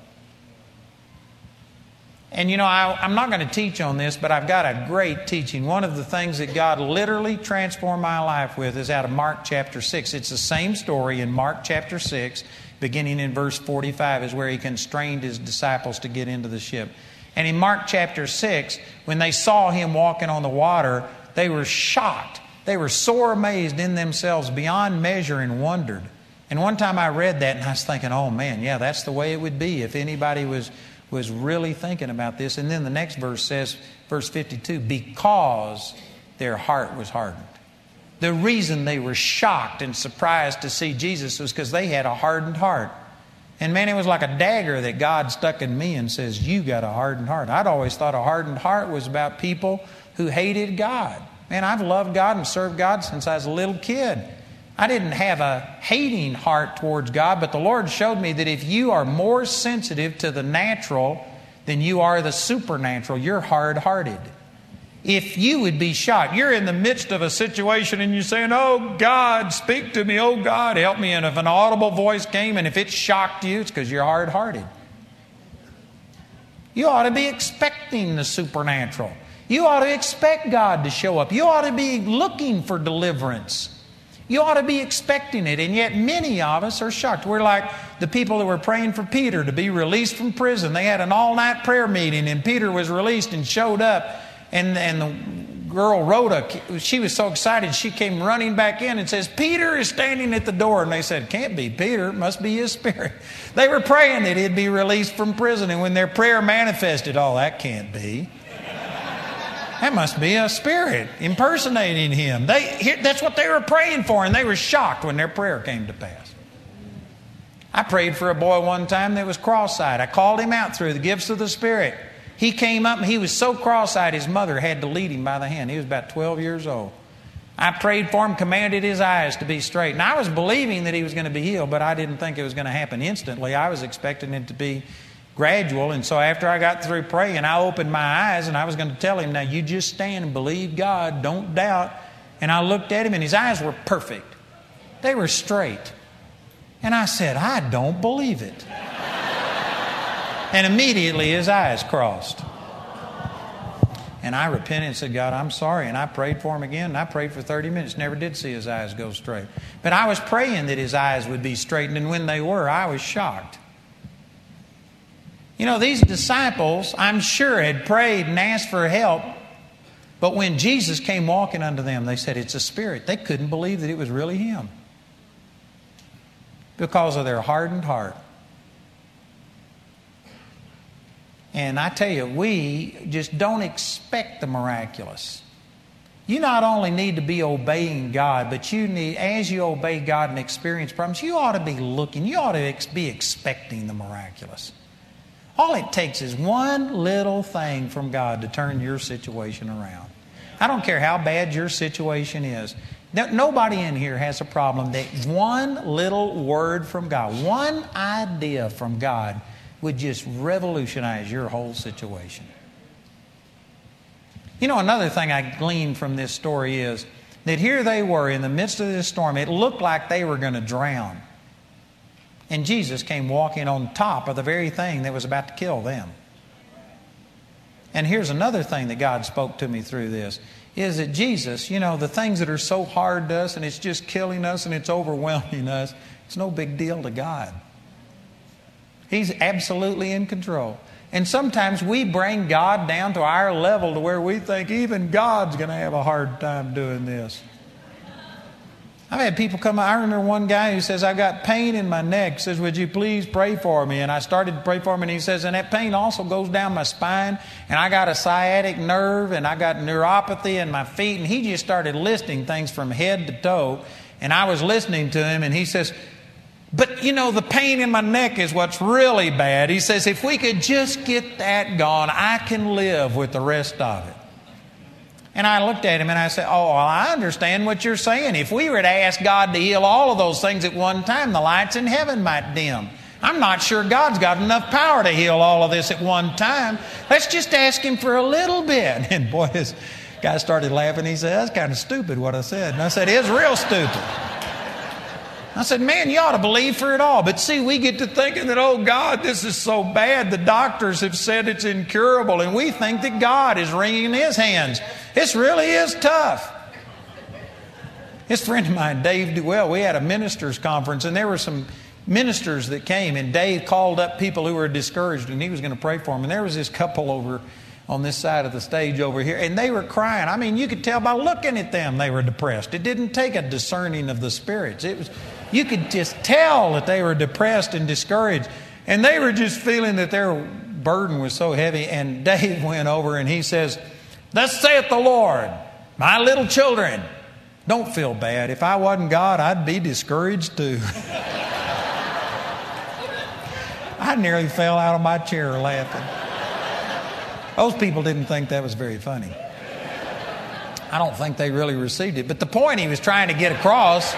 Speaker 1: And you know, I, am not going to teach on this, but I've got a great teaching. One of the things that God literally transformed my life with is out of Mark chapter 6. It's the same story in Mark chapter 6 beginning in verse 45, is where he constrained his disciples to get into the ship. And in Mark chapter 6, when they saw him walking on the water, they were shocked. They were sore amazed in themselves beyond measure and wondered. And one time I read that and I was thinking, oh man, yeah, that's the way it would be if anybody was, was really thinking about this. And then the next verse says, verse 52, because their heart was hardened. The reason they were shocked and surprised to see Jesus was because they had a hardened heart. And man, it was like a dagger that God stuck in me and says, You got a hardened heart. I'd always thought a hardened heart was about people who hated God. Man, I've loved God and served God since I was a little kid. I didn't have a hating heart towards God, but the Lord showed me that if you are more sensitive to the natural than you are the supernatural, you're hard hearted if you would be shocked. You're in the midst of a situation and you're saying, Oh God, speak to me. Oh God, help me. And if an audible voice came and if it shocked you, it's because you're hard hearted. You ought to be expecting the supernatural. You ought to expect God to show up. You ought to be looking for deliverance. You ought to be expecting it. And yet, many of us are shocked. We're like the people that were praying for Peter to be released from prison. They had an all night prayer meeting, and Peter was released and showed up and, and the girl Rhoda, she was so excited, she came running back in and says, Peter is standing at the door. And they said, Can't be Peter, must be his spirit. They were praying that he'd be released from prison. And when their prayer manifested, oh, that can't be. That must be a spirit impersonating him. They, that's what they were praying for, and they were shocked when their prayer came to pass. I prayed for a boy one time that was cross eyed. I called him out through the gifts of the Spirit. He came up and he was so cross eyed, his mother had to lead him by the hand. He was about 12 years old. I prayed for him, commanded his eyes to be straight. And I was believing that he was going to be healed, but I didn't think it was going to happen instantly. I was expecting it to be gradual. And so after I got through praying, I opened my eyes and I was going to tell him, Now you just stand and believe God, don't doubt. And I looked at him and his eyes were perfect, they were straight. And I said, I don't believe it. And immediately his eyes crossed. And I repented and said, God, I'm sorry. And I prayed for him again. And I prayed for 30 minutes. Never did see his eyes go straight. But I was praying that his eyes would be straightened. And when they were, I was shocked. You know, these disciples, I'm sure, had prayed and asked for help. But when Jesus came walking unto them, they said, It's a spirit. They couldn't believe that it was really him because of their hardened heart. And I tell you, we just don't expect the miraculous. You not only need to be obeying God, but you need, as you obey God and experience problems, you ought to be looking, you ought to be expecting the miraculous. All it takes is one little thing from God to turn your situation around. I don't care how bad your situation is. Nobody in here has a problem that one little word from God, one idea from God, would just revolutionize your whole situation. You know, another thing I gleaned from this story is that here they were in the midst of this storm. It looked like they were going to drown. And Jesus came walking on top of the very thing that was about to kill them. And here's another thing that God spoke to me through this is that Jesus, you know, the things that are so hard to us and it's just killing us and it's overwhelming us, it's no big deal to God. He's absolutely in control. And sometimes we bring God down to our level to where we think even God's going to have a hard time doing this. I've had people come. I remember one guy who says, "I got pain in my neck." Says, "Would you please pray for me?" And I started to pray for him, and he says, "And that pain also goes down my spine, and I got a sciatic nerve, and I got neuropathy in my feet." And he just started listing things from head to toe, and I was listening to him, and he says, but you know, the pain in my neck is what's really bad. He says, if we could just get that gone, I can live with the rest of it. And I looked at him and I said, Oh, well, I understand what you're saying. If we were to ask God to heal all of those things at one time, the lights in heaven might dim. I'm not sure God's got enough power to heal all of this at one time. Let's just ask Him for a little bit. And boy, this guy started laughing. He said, That's kind of stupid what I said. And I said, It's real stupid. I said, man, you ought to believe for it all. But see, we get to thinking that, oh, God, this is so bad. The doctors have said it's incurable. And we think that God is wringing his hands. This really is tough. This friend of mine, Dave Duell, we had a ministers' conference, and there were some ministers that came, and Dave called up people who were discouraged, and he was going to pray for them. And there was this couple over on this side of the stage over here, and they were crying. I mean, you could tell by looking at them they were depressed. It didn't take a discerning of the spirits. It was you could just tell that they were depressed and discouraged. And they were just feeling that their burden was so heavy. And Dave went over and he says, Thus saith the Lord, my little children, don't feel bad. If I wasn't God, I'd be discouraged too. I nearly fell out of my chair laughing. Those people didn't think that was very funny. I don't think they really received it. But the point he was trying to get across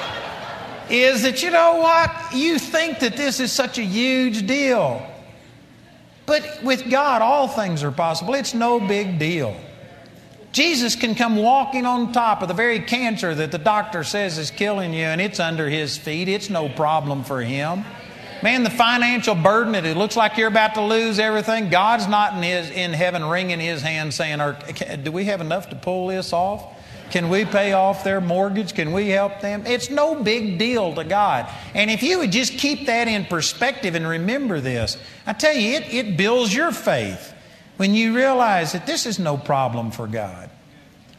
Speaker 1: is that, you know what? You think that this is such a huge deal. But with God, all things are possible. It's no big deal. Jesus can come walking on top of the very cancer that the doctor says is killing you, and it's under his feet. It's no problem for him. Man, the financial burden it looks like you're about to lose everything, God's not in, his, in heaven wringing his hand saying, Do we have enough to pull this off? Can we pay off their mortgage? Can we help them? It's no big deal to God. And if you would just keep that in perspective and remember this, I tell you, it, it builds your faith when you realize that this is no problem for God.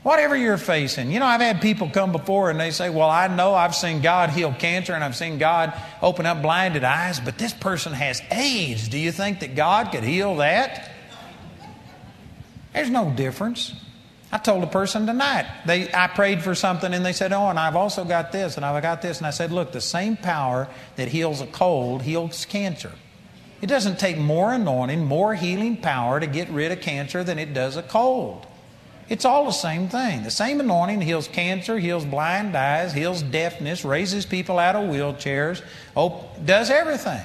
Speaker 1: Whatever you're facing. You know, I've had people come before and they say, Well, I know I've seen God heal cancer and I've seen God open up blinded eyes, but this person has AIDS. Do you think that God could heal that? There's no difference. I told a person tonight, they, I prayed for something and they said, Oh, and I've also got this and I've got this. And I said, Look, the same power that heals a cold heals cancer. It doesn't take more anointing, more healing power to get rid of cancer than it does a cold. It's all the same thing. The same anointing heals cancer, heals blind eyes, heals deafness, raises people out of wheelchairs, does everything.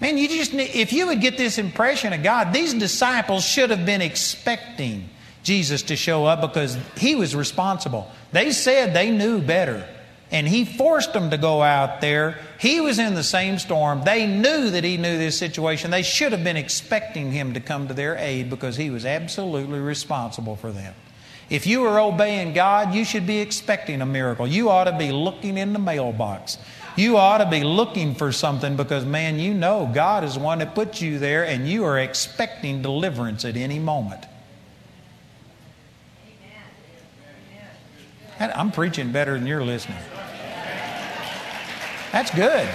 Speaker 1: Man, you just if you would get this impression of God, these disciples should have been expecting Jesus to show up because he was responsible. They said they knew better and he forced them to go out there. He was in the same storm. They knew that he knew this situation. They should have been expecting him to come to their aid because he was absolutely responsible for them. If you are obeying God, you should be expecting a miracle. You ought to be looking in the mailbox. You ought to be looking for something because, man, you know God is the one that put you there and you are expecting deliverance at any moment. I'm preaching better than you're listening. That's good.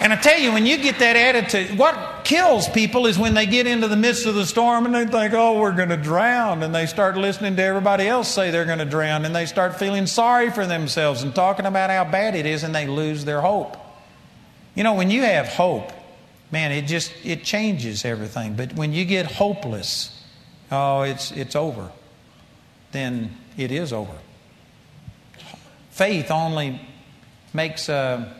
Speaker 1: And I tell you, when you get that attitude, what kills people is when they get into the midst of the storm and they think, oh, we're going to drown. And they start listening to everybody else say they're going to drown. And they start feeling sorry for themselves and talking about how bad it is and they lose their hope. You know, when you have hope, man, it just, it changes everything. But when you get hopeless, oh, it's, it's over. Then it is over. Faith only makes uh,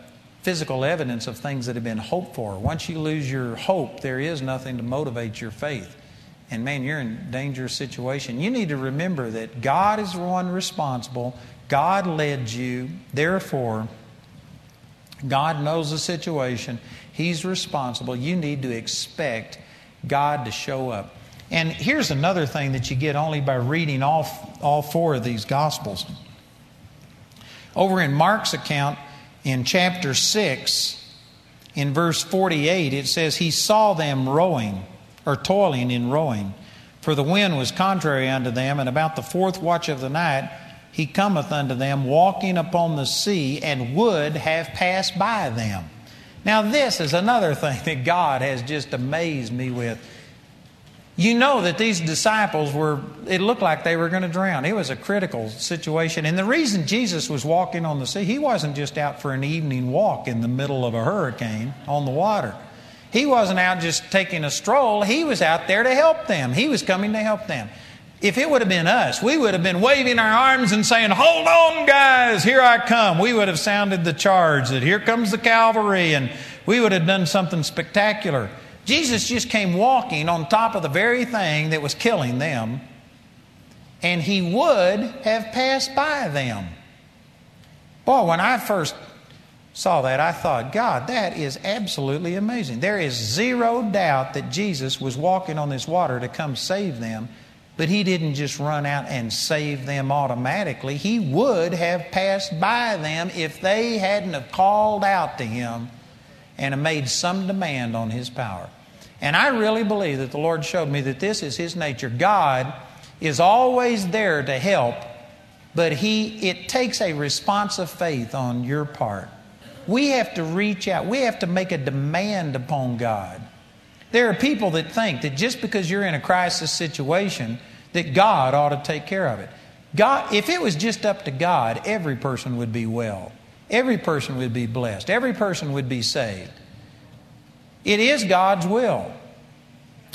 Speaker 1: physical evidence of things that have been hoped for. Once you lose your hope, there is nothing to motivate your faith. And man, you're in a dangerous situation. You need to remember that God is the one responsible. God led you. Therefore, God knows the situation. He's responsible. You need to expect God to show up. And here's another thing that you get only by reading all, all four of these Gospels. Over in Mark's account, in chapter 6, in verse 48, it says, He saw them rowing, or toiling in rowing, for the wind was contrary unto them, and about the fourth watch of the night, he cometh unto them walking upon the sea, and would have passed by them. Now, this is another thing that God has just amazed me with. You know that these disciples were, it looked like they were going to drown. It was a critical situation. And the reason Jesus was walking on the sea, he wasn't just out for an evening walk in the middle of a hurricane on the water. He wasn't out just taking a stroll. He was out there to help them. He was coming to help them. If it would have been us, we would have been waving our arms and saying, Hold on, guys, here I come. We would have sounded the charge that here comes the cavalry, and we would have done something spectacular. Jesus just came walking on top of the very thing that was killing them, and he would have passed by them. Boy, when I first saw that, I thought, God, that is absolutely amazing. There is zero doubt that Jesus was walking on this water to come save them, but he didn't just run out and save them automatically. He would have passed by them if they hadn't have called out to him and made some demand on his power. And I really believe that the Lord showed me that this is his nature. God is always there to help, but he it takes a response of faith on your part. We have to reach out. We have to make a demand upon God. There are people that think that just because you're in a crisis situation that God ought to take care of it. God, if it was just up to God, every person would be well. Every person would be blessed. Every person would be saved. It is God's will.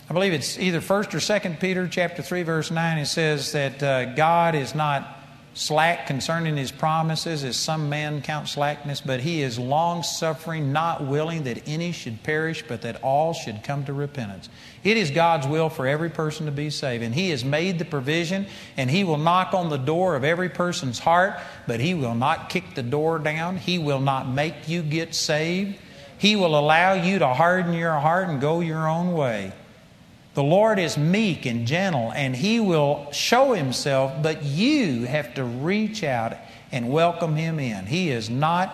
Speaker 1: I believe it's either 1st or 2nd Peter chapter 3 verse 9 it says that uh, God is not slack concerning his promises as some men count slackness but he is long suffering not willing that any should perish but that all should come to repentance. It is God's will for every person to be saved and he has made the provision and he will knock on the door of every person's heart but he will not kick the door down. He will not make you get saved. He will allow you to harden your heart and go your own way. The Lord is meek and gentle, and He will show Himself, but you have to reach out and welcome Him in. He is not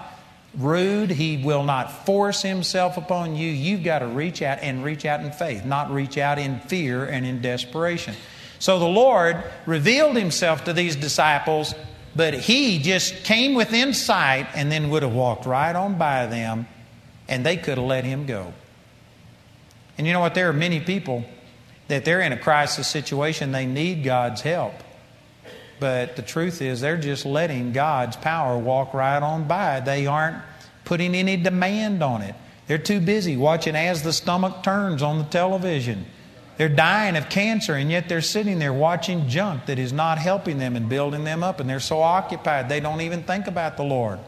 Speaker 1: rude, He will not force Himself upon you. You've got to reach out and reach out in faith, not reach out in fear and in desperation. So the Lord revealed himself to these disciples, but he just came within sight and then would have walked right on by them, and they could have let him go. And you know what? There are many people that they're in a crisis situation, they need God's help. But the truth is, they're just letting God's power walk right on by. They aren't putting any demand on it. They're too busy watching as the stomach turns on the television. They're dying of cancer, and yet they're sitting there watching junk that is not helping them and building them up, and they're so occupied they don't even think about the Lord.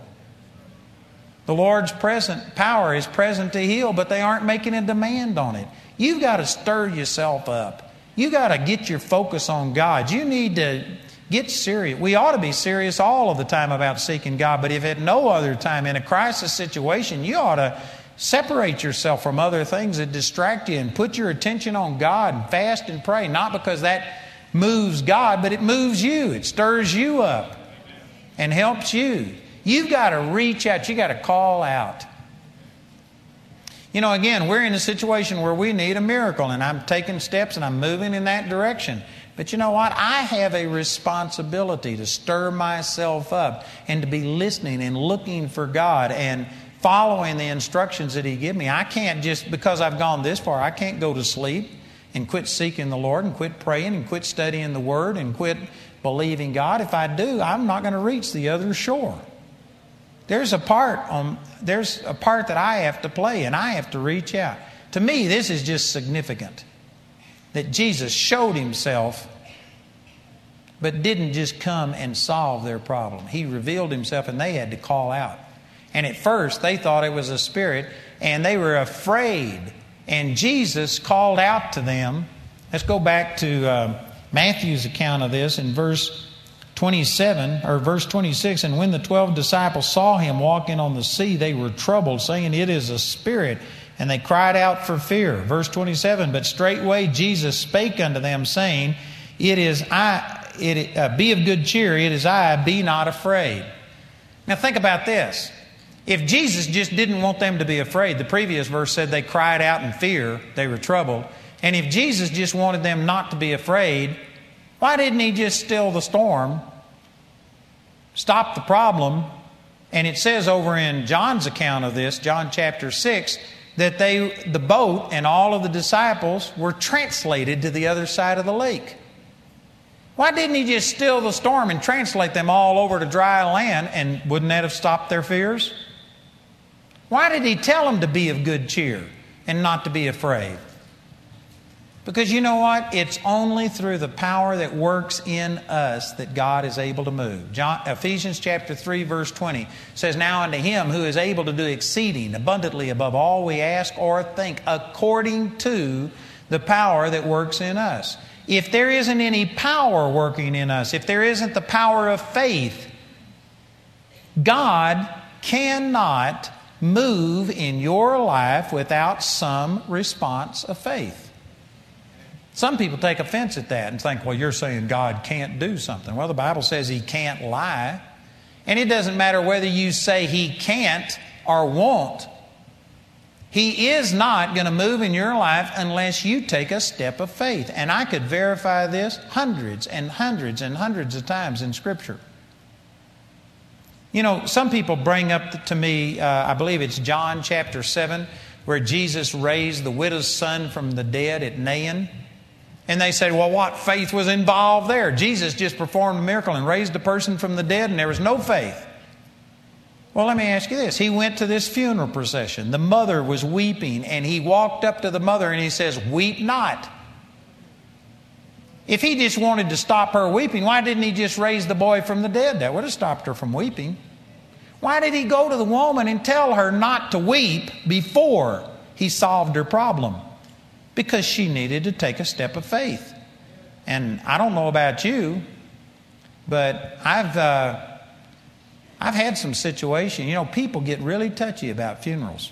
Speaker 1: The Lord's present power is present to heal, but they aren't making a demand on it. You've got to stir yourself up. You got to get your focus on God. You need to get serious. We ought to be serious all of the time about seeking God, but if at no other time in a crisis situation, you ought to separate yourself from other things that distract you and put your attention on God and fast and pray, not because that moves God, but it moves you. It stirs you up and helps you. You've got to reach out, you've got to call out. You know, again, we're in a situation where we need a miracle, and I'm taking steps and I'm moving in that direction. But you know what? I have a responsibility to stir myself up and to be listening and looking for God and following the instructions that He give me. I can't just, because I've gone this far, I can't go to sleep and quit seeking the Lord and quit praying and quit studying the Word and quit believing God. If I do, I'm not going to reach the other shore. There's a part on there's a part that I have to play and I have to reach out. To me, this is just significant. That Jesus showed himself but didn't just come and solve their problem. He revealed himself and they had to call out. And at first they thought it was a spirit and they were afraid. And Jesus called out to them. Let's go back to uh, Matthew's account of this in verse 27 or verse 26 and when the 12 disciples saw him walking on the sea they were troubled saying it is a spirit and they cried out for fear. Verse 27 but straightway jesus spake unto them saying it is i it uh, be of good cheer it is i be not afraid now think about this. If jesus just didn't want them to be afraid the previous verse said they cried out in fear they were troubled. And if jesus just wanted them not to be afraid why didn't he just still the storm, stop the problem? And it says over in John's account of this, John chapter 6, that they, the boat and all of the disciples were translated to the other side of the lake. Why didn't he just still the storm and translate them all over to dry land and wouldn't that have stopped their fears? Why did he tell them to be of good cheer and not to be afraid? Because you know what? It's only through the power that works in us that God is able to move. John, Ephesians chapter 3 verse 20 says, Now unto him who is able to do exceeding abundantly above all we ask or think, according to the power that works in us. If there isn't any power working in us, if there isn't the power of faith, God cannot move in your life without some response of faith. Some people take offense at that and think, well, you're saying God can't do something. Well, the Bible says He can't lie. And it doesn't matter whether you say He can't or won't. He is not going to move in your life unless you take a step of faith. And I could verify this hundreds and hundreds and hundreds of times in Scripture. You know, some people bring up to me, uh, I believe it's John chapter 7, where Jesus raised the widow's son from the dead at Nain. And they said, well, what faith was involved there? Jesus just performed a miracle and raised a person from the dead, and there was no faith. Well, let me ask you this. He went to this funeral procession. The mother was weeping, and he walked up to the mother and he says, Weep not. If he just wanted to stop her weeping, why didn't he just raise the boy from the dead? That would have stopped her from weeping. Why did he go to the woman and tell her not to weep before he solved her problem? Because she needed to take a step of faith. And I don't know about you, but I've, uh, I've had some situation. You know, people get really touchy about funerals.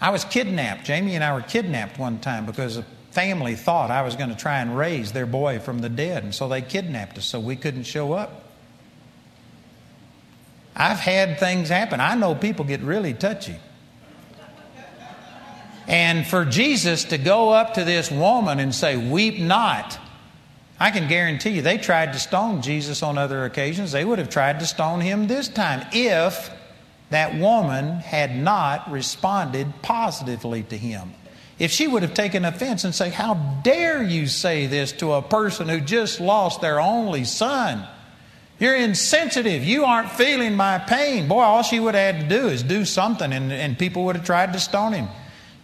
Speaker 1: I was kidnapped. Jamie and I were kidnapped one time because a family thought I was going to try and raise their boy from the dead, and so they kidnapped us so we couldn't show up. I've had things happen. I know people get really touchy. And for Jesus to go up to this woman and say, Weep not, I can guarantee you they tried to stone Jesus on other occasions. They would have tried to stone him this time if that woman had not responded positively to him. If she would have taken offense and say, How dare you say this to a person who just lost their only son? You're insensitive. You aren't feeling my pain. Boy, all she would have had to do is do something, and, and people would have tried to stone him.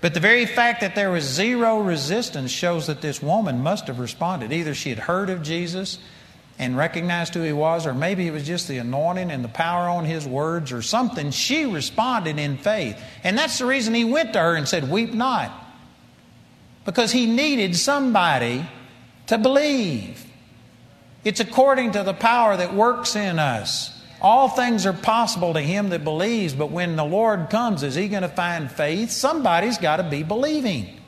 Speaker 1: But the very fact that there was zero resistance shows that this woman must have responded. Either she had heard of Jesus and recognized who he was, or maybe it was just the anointing and the power on his words or something. She responded in faith. And that's the reason he went to her and said, Weep not. Because he needed somebody to believe. It's according to the power that works in us. All things are possible to him that believes, but when the Lord comes, is he going to find faith? Somebody's got to be believing.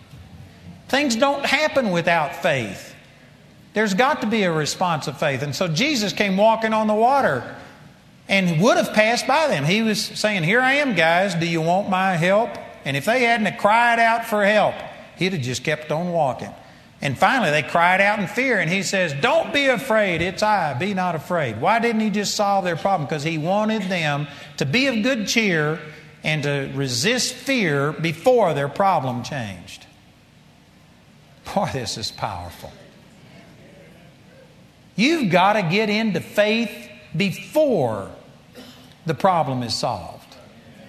Speaker 1: Things don't happen without faith. There's got to be a response of faith. And so Jesus came walking on the water and would have passed by them. He was saying, Here I am, guys. Do you want my help? And if they hadn't cried out for help, he'd have just kept on walking. And finally, they cried out in fear, and he says, Don't be afraid, it's I, be not afraid. Why didn't he just solve their problem? Because he wanted them to be of good cheer and to resist fear before their problem changed. Boy, this is powerful. You've got to get into faith before the problem is solved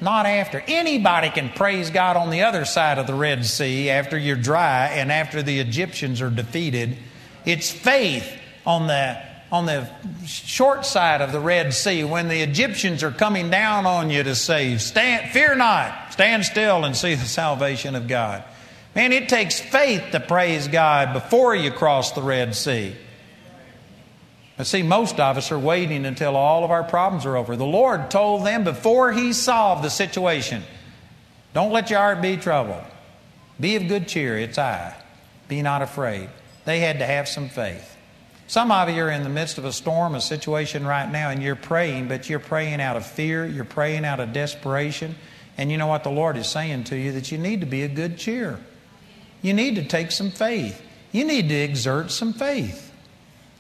Speaker 1: not after. Anybody can praise God on the other side of the Red Sea after you're dry and after the Egyptians are defeated. It's faith on the on the short side of the Red Sea when the Egyptians are coming down on you to save. Stand, fear not, stand still and see the salvation of God. Man, it takes faith to praise God before you cross the Red Sea. But see, most of us are waiting until all of our problems are over. The Lord told them before He solved the situation don't let your heart be troubled. Be of good cheer, it's I. Be not afraid. They had to have some faith. Some of you are in the midst of a storm, a situation right now, and you're praying, but you're praying out of fear, you're praying out of desperation. And you know what the Lord is saying to you? That you need to be a good cheer. You need to take some faith. You need to exert some faith.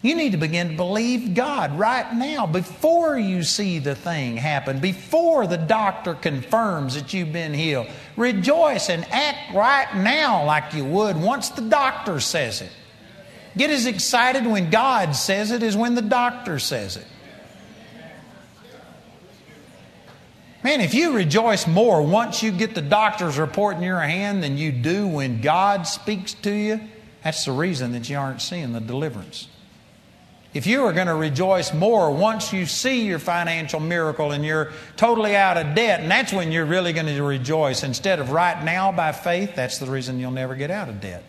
Speaker 1: You need to begin to believe God right now before you see the thing happen, before the doctor confirms that you've been healed. Rejoice and act right now like you would once the doctor says it. Get as excited when God says it as when the doctor says it. Man, if you rejoice more once you get the doctor's report in your hand than you do when God speaks to you, that's the reason that you aren't seeing the deliverance. If you are going to rejoice more once you see your financial miracle and you're totally out of debt, and that's when you're really going to rejoice instead of right now by faith, that's the reason you'll never get out of debt.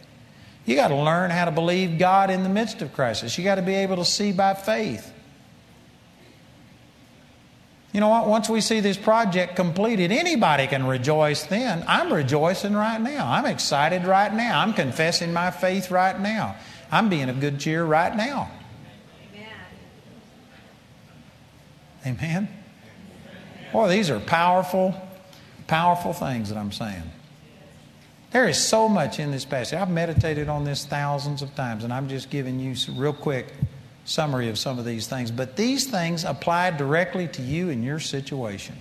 Speaker 1: You got to learn how to believe God in the midst of crisis. You got to be able to see by faith. You know what? Once we see this project completed, anybody can rejoice then. I'm rejoicing right now. I'm excited right now. I'm confessing my faith right now. I'm being of good cheer right now. Amen? Boy, these are powerful, powerful things that I'm saying. There is so much in this passage. I've meditated on this thousands of times, and I'm just giving you a real quick summary of some of these things. But these things apply directly to you and your situation.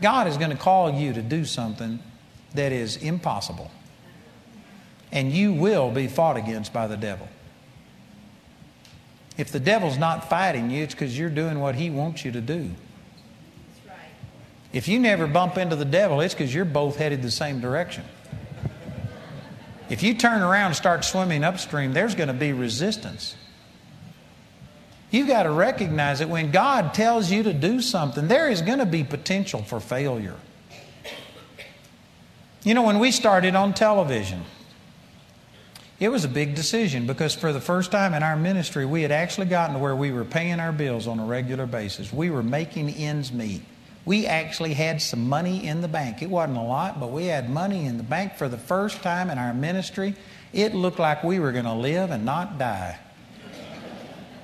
Speaker 1: God is going to call you to do something that is impossible, and you will be fought against by the devil. If the devil's not fighting you, it's because you're doing what he wants you to do. If you never bump into the devil, it's because you're both headed the same direction. If you turn around and start swimming upstream, there's going to be resistance. You've got to recognize that when God tells you to do something, there is going to be potential for failure. You know, when we started on television, it was a big decision because for the first time in our ministry, we had actually gotten to where we were paying our bills on a regular basis. We were making ends meet. We actually had some money in the bank. It wasn't a lot, but we had money in the bank for the first time in our ministry. It looked like we were going to live and not die.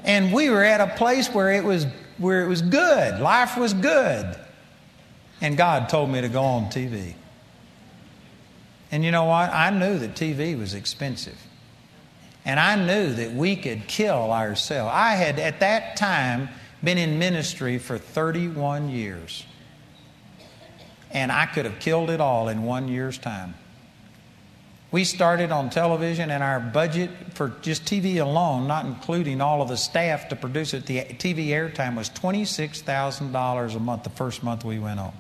Speaker 1: And we were at a place where it was where it was good. Life was good. And God told me to go on TV. And you know what? I knew that TV was expensive. And I knew that we could kill ourselves. I had, at that time, been in ministry for 31 years. And I could have killed it all in one year's time. We started on television, and our budget for just TV alone, not including all of the staff to produce it, the TV airtime was $26,000 a month the first month we went on.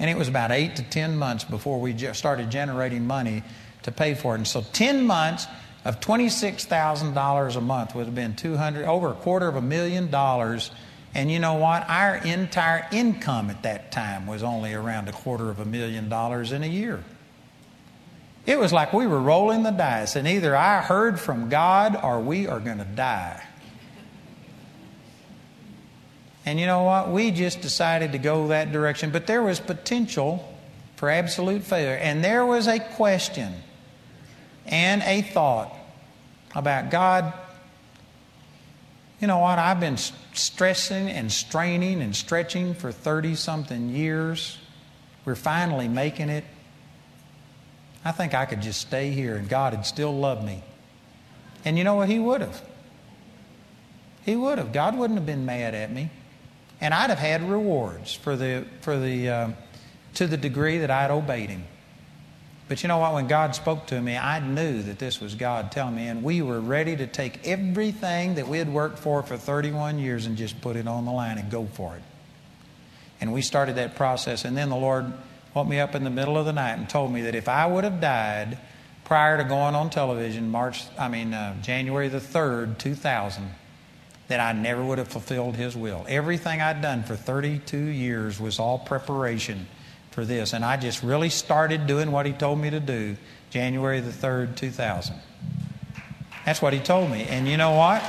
Speaker 1: And it was about eight to 10 months before we started generating money to pay for it. And so 10 months of $26,000 a month would have been 200, over a quarter of a million dollars. And you know what? Our entire income at that time was only around a quarter of a million dollars in a year. It was like we were rolling the dice, and either I heard from God or we are going to die. And you know what? We just decided to go that direction. But there was potential for absolute failure. And there was a question and a thought about God. You know what? I've been stressing and straining and stretching for 30 something years. We're finally making it. I think I could just stay here and God would still love me. And you know what? He would have. He would have. God wouldn't have been mad at me. And I'd have had rewards for the, for the, uh, to the degree that I'd obeyed Him. But you know what? When God spoke to me, I knew that this was God telling me, and we were ready to take everything that we had worked for for 31 years and just put it on the line and go for it. And we started that process, and then the Lord woke me up in the middle of the night and told me that if I would have died prior to going on television, March, I mean uh, January the third, two thousand, that I never would have fulfilled His will. Everything I'd done for 32 years was all preparation for this, and I just really started doing what He told me to do January the third, two thousand. That's what He told me, and you know what?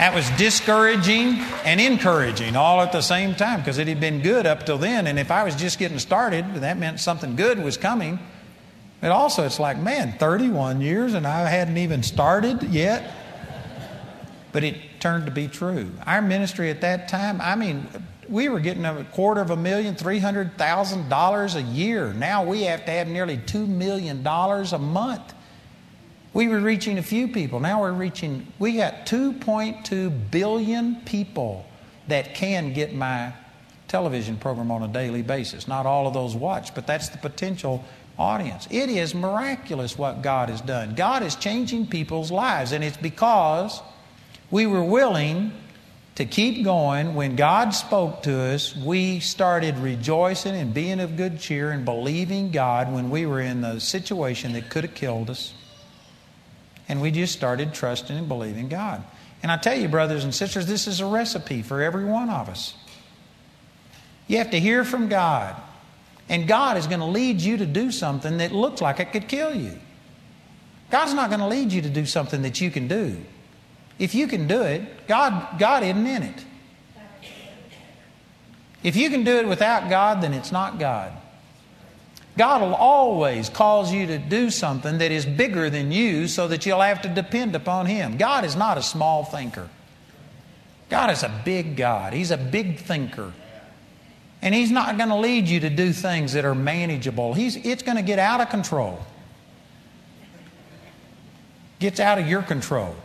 Speaker 1: That was discouraging and encouraging all at the same time because it had been good up till then. And if I was just getting started, that meant something good was coming. But also, it's like, man, 31 years and I hadn't even started yet. But it turned to be true. Our ministry at that time, I mean, we were getting a quarter of a million, three hundred thousand dollars a year. Now we have to have nearly two million dollars a month we were reaching a few people. Now we're reaching, we got 2.2 billion people that can get my television program on a daily basis. Not all of those watch, but that's the potential audience. It is miraculous what God has done. God is changing people's lives, and it's because we were willing to keep going. When God spoke to us, we started rejoicing and being of good cheer and believing God when we were in the situation that could have killed us. And we just started trusting and believing God. And I tell you, brothers and sisters, this is a recipe for every one of us. You have to hear from God. And God is going to lead you to do something that looks like it could kill you. God's not going to lead you to do something that you can do. If you can do it, God, God isn't in it. If you can do it without God, then it's not God. God will always cause you to do something that is bigger than you so that you'll have to depend upon Him. God is not a small thinker. God is a big God. He's a big thinker. And He's not going to lead you to do things that are manageable. He's, it's going to get out of control. Gets out of your control.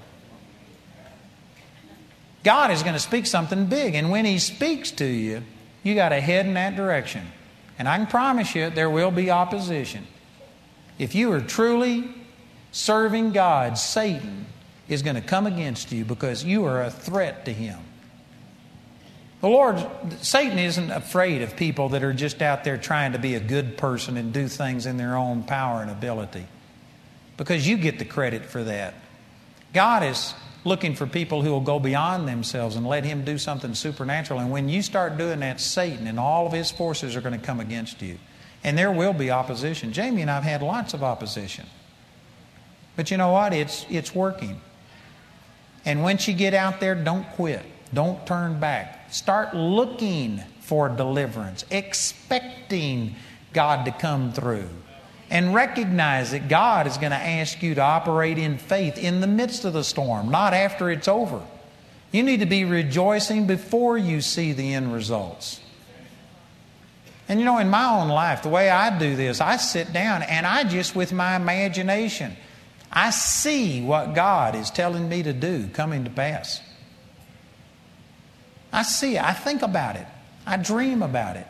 Speaker 1: God is going to speak something big. And when He speaks to you, you got to head in that direction. And I can promise you there will be opposition. If you are truly serving God, Satan is going to come against you because you are a threat to him. The Lord, Satan isn't afraid of people that are just out there trying to be a good person and do things in their own power and ability because you get the credit for that. God is looking for people who will go beyond themselves and let Him do something supernatural. And when you start doing that, Satan and all of his forces are going to come against you. And there will be opposition. Jamie and I have had lots of opposition. But you know what? It's, it's working. And once you get out there, don't quit. Don't turn back. Start looking for deliverance, expecting God to come through and recognize that God is going to ask you to operate in faith in the midst of the storm, not after it's over. You need to be rejoicing before you see the end results. And you know, in my own life, the way I do this, I sit down and I just, with my imagination, I see what God is telling me to do coming to pass. I see. I think about it. I dream about it.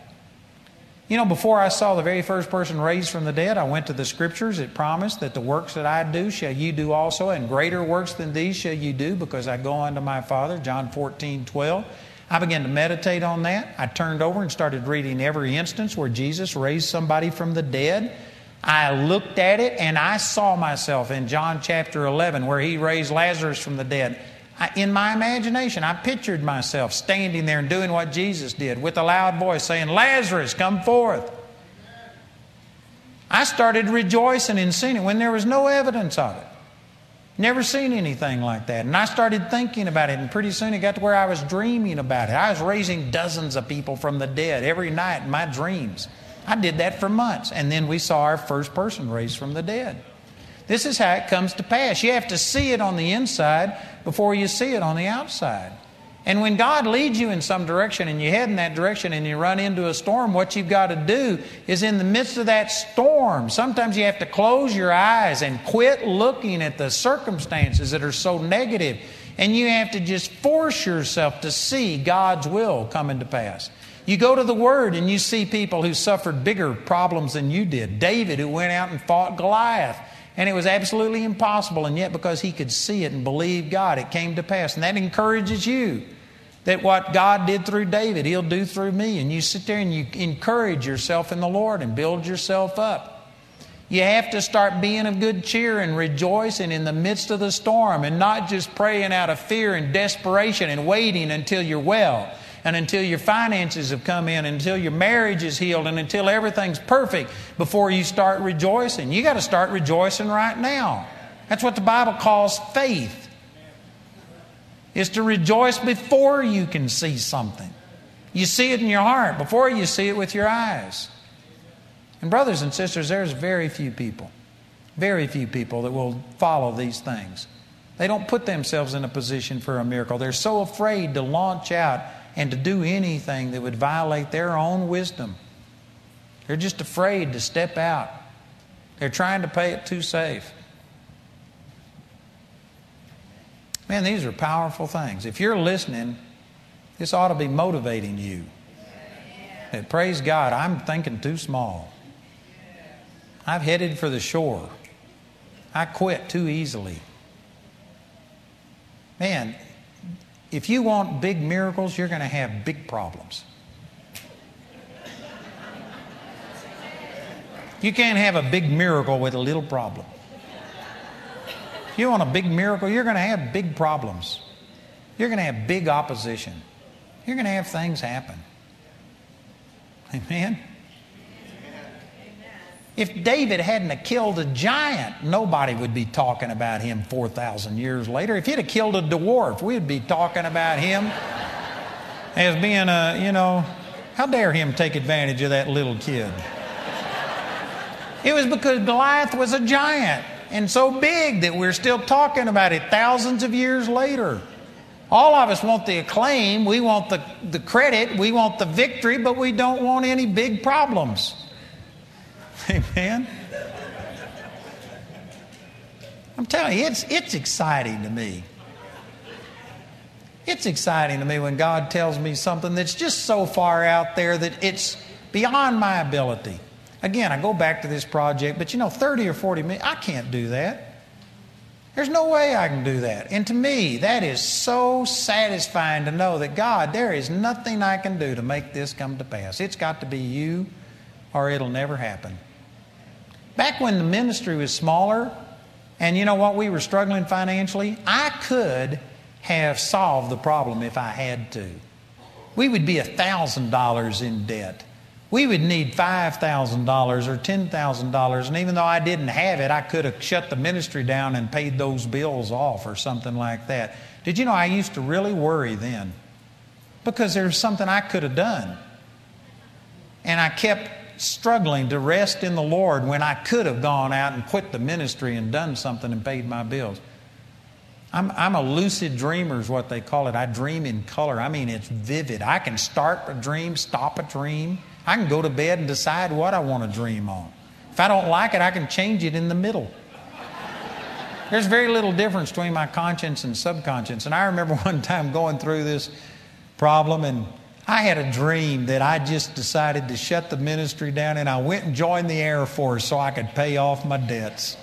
Speaker 1: You know, before I saw the very first person raised from the dead, I went to the scriptures. It promised that the works that I do shall you do also, and greater works than these shall you do, because I go unto my Father. John 14, 12. I began to meditate on that. I turned over and started reading every instance where Jesus raised somebody from the dead. I looked at it and I saw myself in John chapter 11 where he raised Lazarus from the dead. I, in my imagination, I pictured myself standing there and doing what Jesus did with a loud voice saying, Lazarus, come forth. I started rejoicing in seeing it when there was no evidence of it. Never seen anything like that. And I started thinking about it, and pretty soon it got to where I was dreaming about it. I was raising dozens of people from the dead every night in my dreams. I did that for months. And then we saw our first person raised from the dead. This is how it comes to pass. You have to see it on the inside before you see it on the outside. And when God leads you in some direction and you head in that direction and you run into a storm, what you've got to do is in the midst of that storm, sometimes you have to close your eyes and quit looking at the circumstances that are so negative, And you have to just force yourself to see God's will coming to pass. You go to the Word and you see people who suffered bigger problems than you did. David, who went out and fought Goliath. And it was absolutely impossible. And yet, because he could see it and believe God, it came to pass. And that encourages you that what God did through David, He'll do through me. And you sit there and you encourage yourself in the Lord and build yourself up. You have to start being of good cheer and rejoicing in the midst of the storm and not just praying out of fear and desperation and waiting until you're well and until your finances have come in, until your marriage is healed, and until everything's perfect before you start rejoicing. You got to start rejoicing right now. That's what the Bible calls faith. Is to rejoice before you can see something. You see it in your heart before you see it with your eyes. And brothers and sisters, there's very few people, very few people that will follow these things. They don't put themselves in a position for a miracle. They're so afraid to launch out and to do anything that would violate their own wisdom. They're just afraid to step out. They're trying to pay it too safe. Man, these are powerful things. If you're listening, this ought to be motivating you. That praise God, I'm thinking too small. I've headed for the shore. I quit too easily. Man, if you want big miracles, you're going to have big problems. You can't have a big miracle with a little problem. If you want a big miracle, you're going to have big problems. You're going to have big opposition. You're going to have things happen. Amen? If David hadn't killed a giant, nobody would be talking about him 4,000 years later. If he'd have killed a dwarf, we'd be talking about him as being a, you know, how dare him take advantage of that little kid? It was because Goliath was a giant and so big that we're still talking about it thousands of years later. All of us want the acclaim, we want the, the credit, we want the victory, but we don't want any big problems. Amen. I'm telling you, it's, it's exciting to me. It's exciting to me when God tells me something that's just so far out there that it's beyond my ability. Again, I go back to this project, but you know, 30 or 40 minutes, I can't do that. There's no way I can do that. And to me, that is so satisfying to know that God, there is nothing I can do to make this come to pass. It's got to be you or it'll never happen. Back when the ministry was smaller, and you know what, we were struggling financially, I could have solved the problem if I had to. We would be $1,000 in debt. We would need $5,000 or $10,000. And even though I didn't have it, I could have shut the ministry down and paid those bills off or something like that. Did you know I used to really worry then? Because there was something I could have done. And I kept struggling to rest in the Lord when I could have gone out and quit the ministry and done something and paid my bills. I'm, I'm a lucid dreamer, is what they call it. I dream in color. I mean, it's vivid. I can start a dream, stop a dream. I can go to bed and decide what I want to dream on. If I don't like it, I can change it in the middle. There's very little difference between my conscience and subconscious. And I remember one time going through this problem and I had a dream that I just decided to shut the ministry down and I went and joined the Air Force so I could pay off my debts.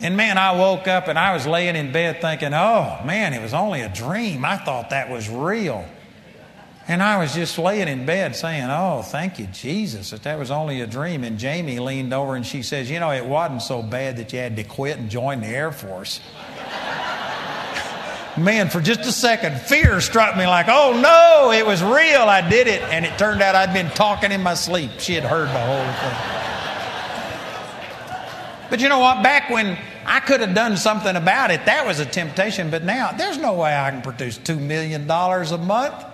Speaker 1: And man, I woke up and I was laying in bed thinking, oh man, it was only a dream. I thought that was real. And I was just laying in bed saying, Oh, thank you, Jesus, that that was only a dream. And Jamie leaned over and she says, You know, it wasn't so bad that you had to quit and join the Air Force. Man, for just a second, fear struck me like, Oh no, it was real. I did it. And it turned out I'd been talking in my sleep. She had heard the whole thing. But you know what? Back when I could have done something about it, that was a temptation. But now, there's no way I can produce $2 million a month.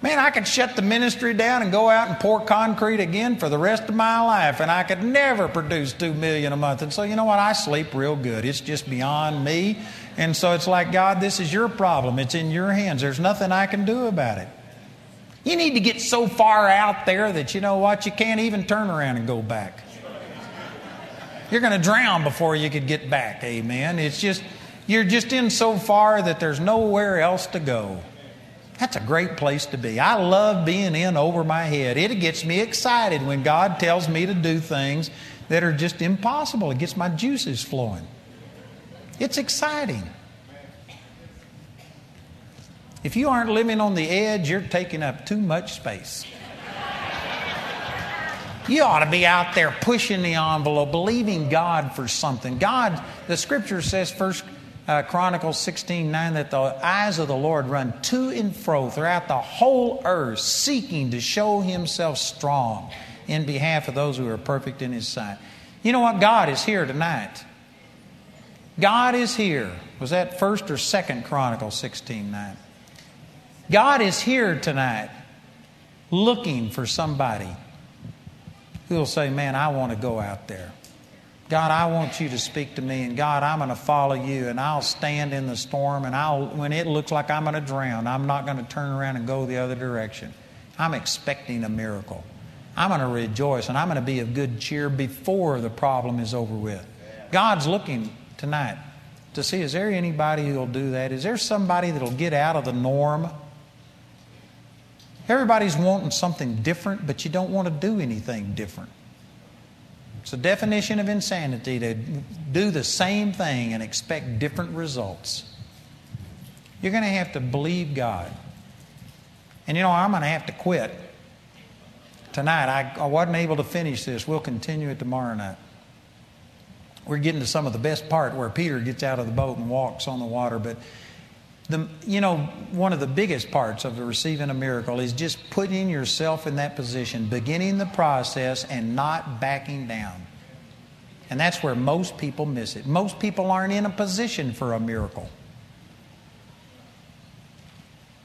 Speaker 1: Man, I could shut the ministry down and go out and pour concrete again for the rest of my life, and I could never produce two million a month. And so, you know what? I sleep real good. It's just beyond me. And so it's like, God, this is your problem. It's in your hands. There's nothing I can do about it. You need to get so far out there that you know what? You can't even turn around and go back. You're going to drown before you could get back. Amen. It's just, you're just in so far that there's nowhere else to go. That's a great place to be. I love being in over my head. It gets me excited when God tells me to do things that are just impossible. It gets my juices flowing. It's exciting. If you aren't living on the edge, you're taking up too much space. You ought to be out there pushing the envelope, believing God for something. God, the scripture says, First uh, Chronicles 16 9 that the eyes of the Lord run to and fro throughout the whole earth, seeking to show himself strong in behalf of those who are perfect in his sight. You know what? God is here tonight. God is here. Was that first or second Chronicles 16 9? God is here tonight looking for somebody who will say, Man, I want to go out there. God, I want you to speak to me, and God, I'm going to follow you, and I'll stand in the storm, and I'll, when it looks like I'm going to drown, I'm not going to turn around and go the other direction. I'm expecting a miracle. I'm going to rejoice, and I'm going to be of good cheer before the problem is over with. God's looking tonight to see is there anybody who'll do that? Is there somebody that'll get out of the norm? Everybody's wanting something different, but you don't want to do anything different. It's the definition of insanity to do the same thing and expect different results. You're going to have to believe God. And you know, I'm going to have to quit tonight. I, I wasn't able to finish this. We'll continue it tomorrow night. We're getting to some of the best part where Peter gets out of the boat and walks on the water, but the, you know, one of the biggest parts of receiving a miracle is just putting yourself in that position, beginning the process and not backing down. And that's where most people miss it. Most people aren't in a position for a miracle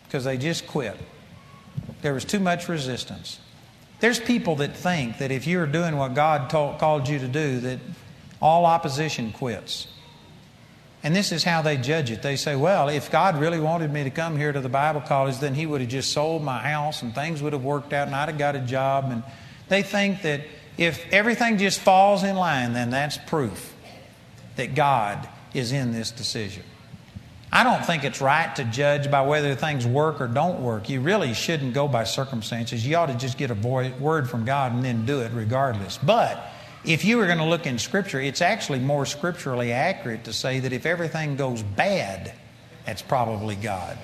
Speaker 1: because they just quit. There was too much resistance. There's people that think that if you're doing what God told, called you to do, that all opposition quits. And this is how they judge it. They say, well, if God really wanted me to come here to the Bible college, then He would have just sold my house and things would have worked out and I'd have got a job. And they think that if everything just falls in line, then that's proof that God is in this decision. I don't think it's right to judge by whether things work or don't work. You really shouldn't go by circumstances. You ought to just get a word from God and then do it regardless. But if you were going to look in Scripture, it's actually more scripturally accurate to say that if everything goes bad, that's probably God.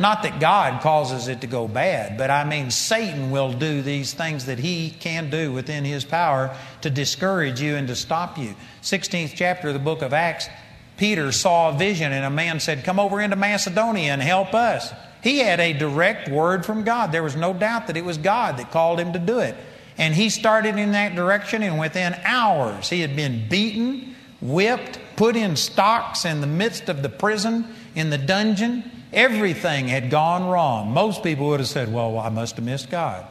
Speaker 1: Not that God causes it to go bad, but I mean, Satan will do these things that he can do within his power to discourage you and to stop you. 16th chapter of the book of Acts, Peter saw a vision, and a man said, Come over into Macedonia and help us. He had a direct word from God. There was no doubt that it was God that called him to do it. And he started in that direction, and within hours, he had been beaten, whipped, put in stocks in the midst of the prison, in the dungeon. Everything had gone wrong. Most people would have said, Well, I must have missed God.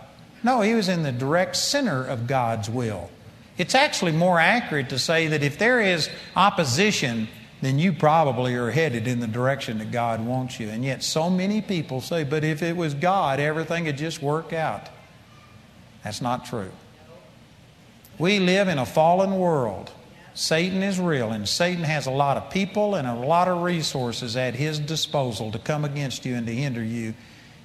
Speaker 1: No, he was in the direct center of God's will. It's actually more accurate to say that if there is opposition, then you probably are headed in the direction that God wants you. And yet, so many people say, But if it was God, everything would just work out. That's not true. We live in a fallen world. Satan is real, and Satan has a lot of people and a lot of resources at his disposal to come against you and to hinder you.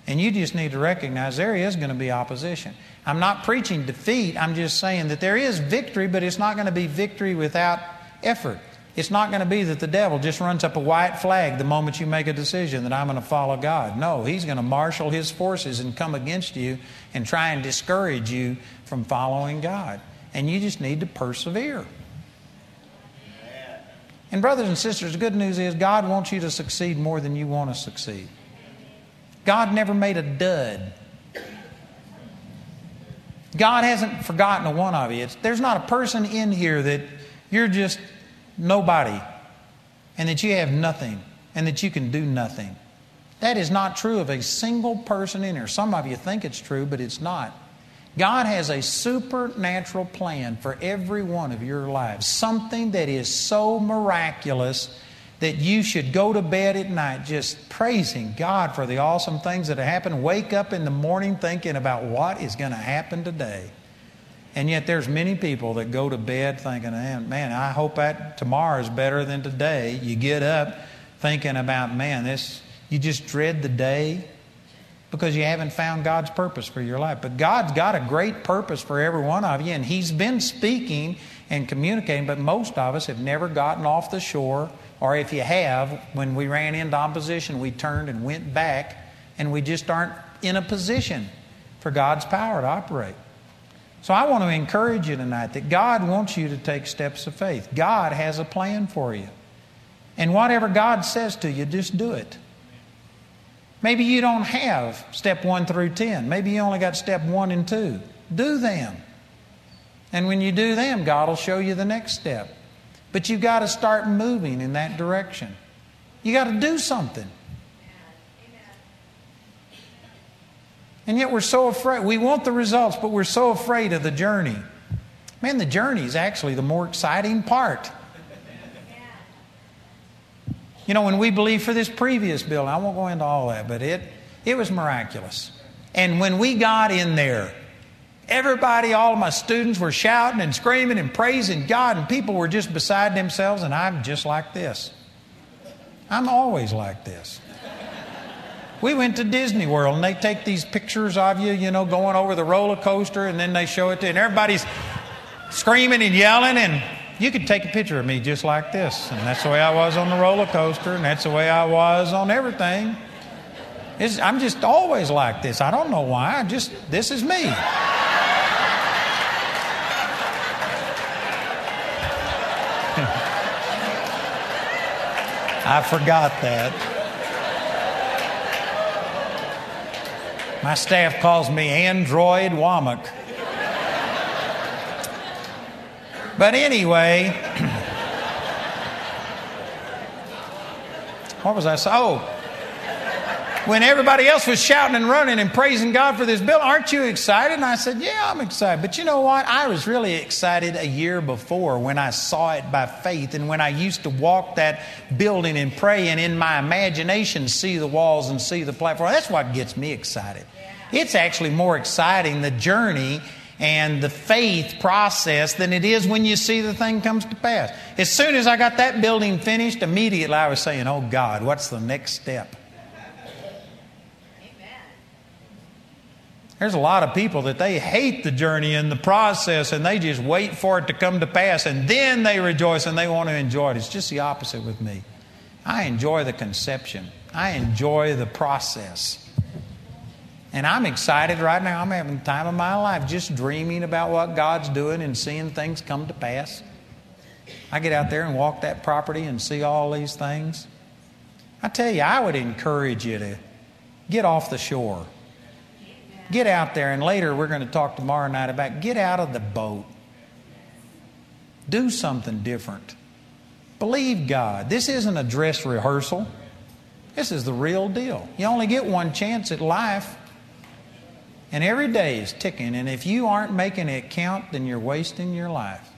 Speaker 1: And you just need to recognize there is going to be opposition. I'm not preaching defeat, I'm just saying that there is victory, but it's not going to be victory without effort. It's not going to be that the devil just runs up a white flag the moment you make a decision that I'm going to follow God. No, he's going to marshal his forces and come against you and try and discourage you from following God. And you just need to persevere. And, brothers and sisters, the good news is God wants you to succeed more than you want to succeed. God never made a dud. God hasn't forgotten a one of you. It's, there's not a person in here that you're just nobody and that you have nothing and that you can do nothing. That is not true of a single person in here. Some of you think it's true, but it's not. God has a supernatural plan for every one of your lives, something that is so miraculous that you should go to bed at night just praising God for the awesome things that have happened. Wake up in the morning thinking about what is going to happen today. And yet there's many people that go to bed thinking, man, I hope that tomorrow is better than today. You get up thinking about, man, this you just dread the day because you haven't found God's purpose for your life. But God's got a great purpose for every one of you, and He's been speaking and communicating, but most of us have never gotten off the shore, or if you have, when we ran into opposition, we turned and went back, and we just aren't in a position for God's power to operate. So I want to encourage you tonight that God wants you to take steps of faith. God has a plan for you. And whatever God says to you, just do it. Maybe you don't have step one through 10. Maybe you only got step one and two. Do them. And when you do them, God will show you the next step. But you've got to start moving in that direction. You got to do something. And yet we're so afraid. We want the results, but we're so afraid of the journey. Man, the journey is actually the more exciting part. You know, when we believed for this previous building, I won't go into all that, but it, it was miraculous. And when we got in there, everybody, all of my students were shouting and screaming and praising God, and people were just beside themselves, and I'm just like this. I'm always like this. We went to Disney World and they take these pictures of you, you know, going over the roller coaster and then they show it to and everybody's screaming and yelling and you could take a picture of me just like this. And that's the way I was on the roller coaster and that's the way I was on everything. It's, I'm just always like this. I don't know why. I just, this is me. I forgot that. My staff calls me Android Wommack. But anyway, what was I saying? Oh, when everybody else was shouting and running and praising God for this bill, aren't you excited? And I said, Yeah, I'm excited. But you know what? I was really excited a year before when I saw it by faith and when I used to walk that building and pray and in my imagination see the walls and see the platform. That's what gets me excited. It's actually more exciting, the journey and the faith process than it is when you see the thing comes to pass. As soon as I got that building finished, immediately I was saying, Oh God, what's the next step? There's a lot of people that they hate the journey and the process and they just wait for it to come to pass and then they rejoice and they want to enjoy it. It's just the opposite with me. I enjoy the conception, I enjoy the process. And I'm excited right now. I'm having the time of my life just dreaming about what God's doing and seeing things come to pass. I get out there and walk that property and see all these things. I tell you, I would encourage you to get off the shore Get out there, and later we're going to talk tomorrow night about get out of the boat. Do something different. Believe God. This isn't a dress rehearsal. This is the real deal. You only get one chance at life. And every day is ticking. And if you aren't making it count, then you're wasting your life.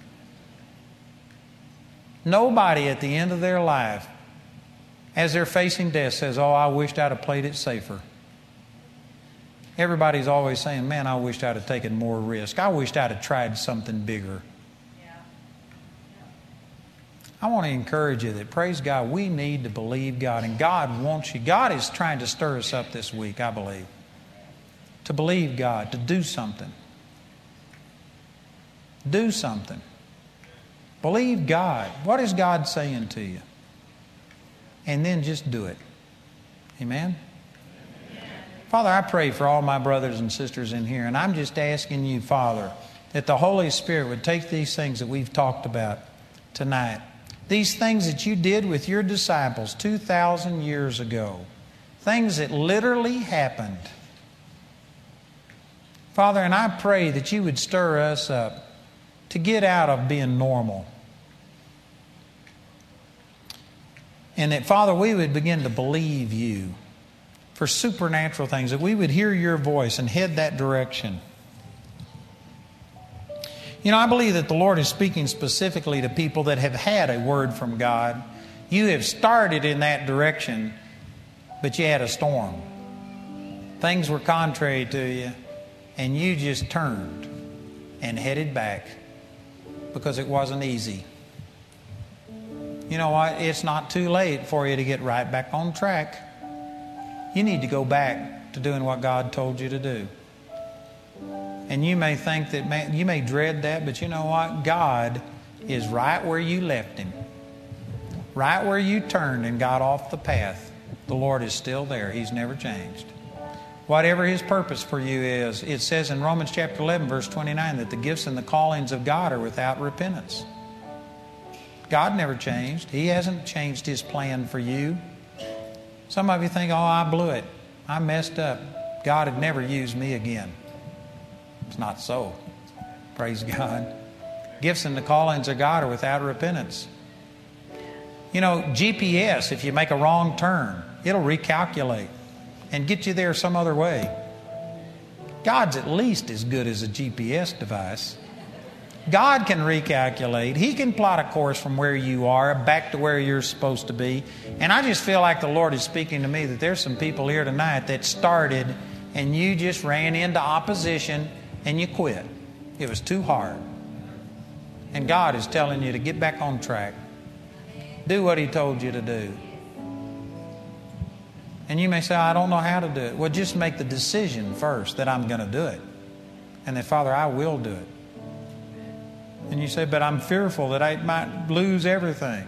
Speaker 1: Nobody at the end of their life, as they're facing death, says, Oh, I wished I'd have played it safer. Everybody's always saying, Man, I wished I'd have taken more risk. I wished I'd have tried something bigger. I want to encourage you that, praise God, we need to believe God, and God wants you. God is trying to stir us up this week, I believe, to believe God, to do something. Do something. Believe God. What is God saying to you? And then just do it. Amen? Father, I pray for all my brothers and sisters in here, and I'm just asking you, Father, that the Holy Spirit would take these things that we've talked about tonight these things that you did with your disciples 2,000 years ago, things that literally happened. Father, and I pray that you would stir us up to get out of being normal. And that, Father, we would begin to believe you for supernatural things, that we would hear your voice and head that direction. You know, I believe that the Lord is speaking specifically to people that have had a word from God. You have started in that direction, but you had a storm. Things were contrary to you, and you just turned and headed back because it wasn't easy. You know what? It's not too late for you to get right back on track. You need to go back to doing what God told you to do. And you may think that, man, you may dread that, but you know what? God is right where you left Him. Right where you turned and got off the path. The Lord is still there. He's never changed. Whatever His purpose for you is, it says in Romans chapter 11, verse 29, that the gifts and the callings of God are without repentance. God never changed. He hasn't changed His plan for you. Some of you think, oh, I blew it. I messed up. God had never used me again. It's not so. Praise God. Gifts and the callings of God are without repentance. You know, GPS, if you make a wrong turn, it'll recalculate and get you there some other way. God's at least as good as a GPS device. God can recalculate. He can plot a course from where you are back to where you're supposed to be. And I just feel like the Lord is speaking to me that there's some people here tonight that started and you just ran into opposition and you quit. It was too hard. And God is telling you to get back on track. Do what He told you to do. And you may say, I don't know how to do it. Well, just make the decision first that I'm going to do it. And that, Father, I will do it. And you say, but I'm fearful that I might lose everything.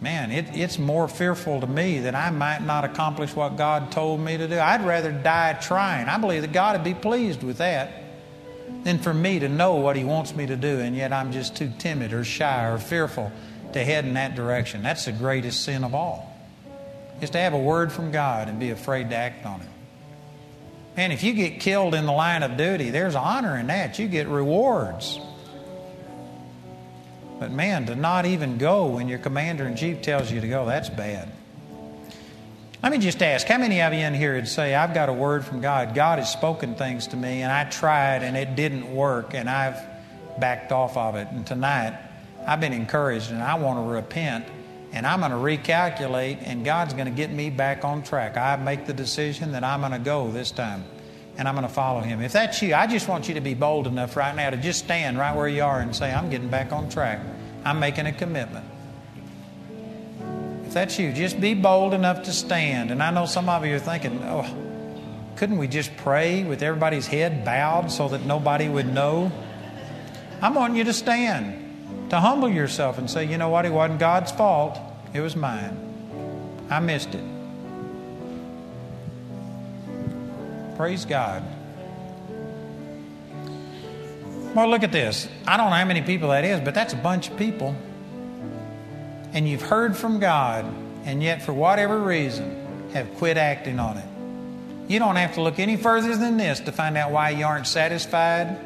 Speaker 1: Man, it, it's more fearful to me that I might not accomplish what God told me to do. I'd rather die trying. I believe that God would be pleased with that than for me to know what He wants me to do, and yet I'm just too timid or shy or fearful to head in that direction. That's the greatest sin of all. Is to have a word from God and be afraid to act on it. And if you get killed in the line of duty, there's honor in that. You get rewards. But man, to not even go when your commander in chief tells you to go, that's bad. Let me just ask how many of you in here would say, I've got a word from God? God has spoken things to me, and I tried and it didn't work, and I've backed off of it. And tonight, I've been encouraged, and I want to repent, and I'm going to recalculate, and God's going to get me back on track. I make the decision that I'm going to go this time, and I'm going to follow Him. If that's you, I just want you to be bold enough right now to just stand right where you are and say, I'm getting back on track. I'm making a commitment. If that's you, just be bold enough to stand. And I know some of you are thinking, oh, couldn't we just pray with everybody's head bowed so that nobody would know? I'm wanting you to stand, to humble yourself and say, you know what? It wasn't God's fault, it was mine. I missed it. Praise God. Well, look at this. I don't know how many people that is, but that's a bunch of people. And you've heard from God, and yet, for whatever reason, have quit acting on it. You don't have to look any further than this to find out why you aren't satisfied,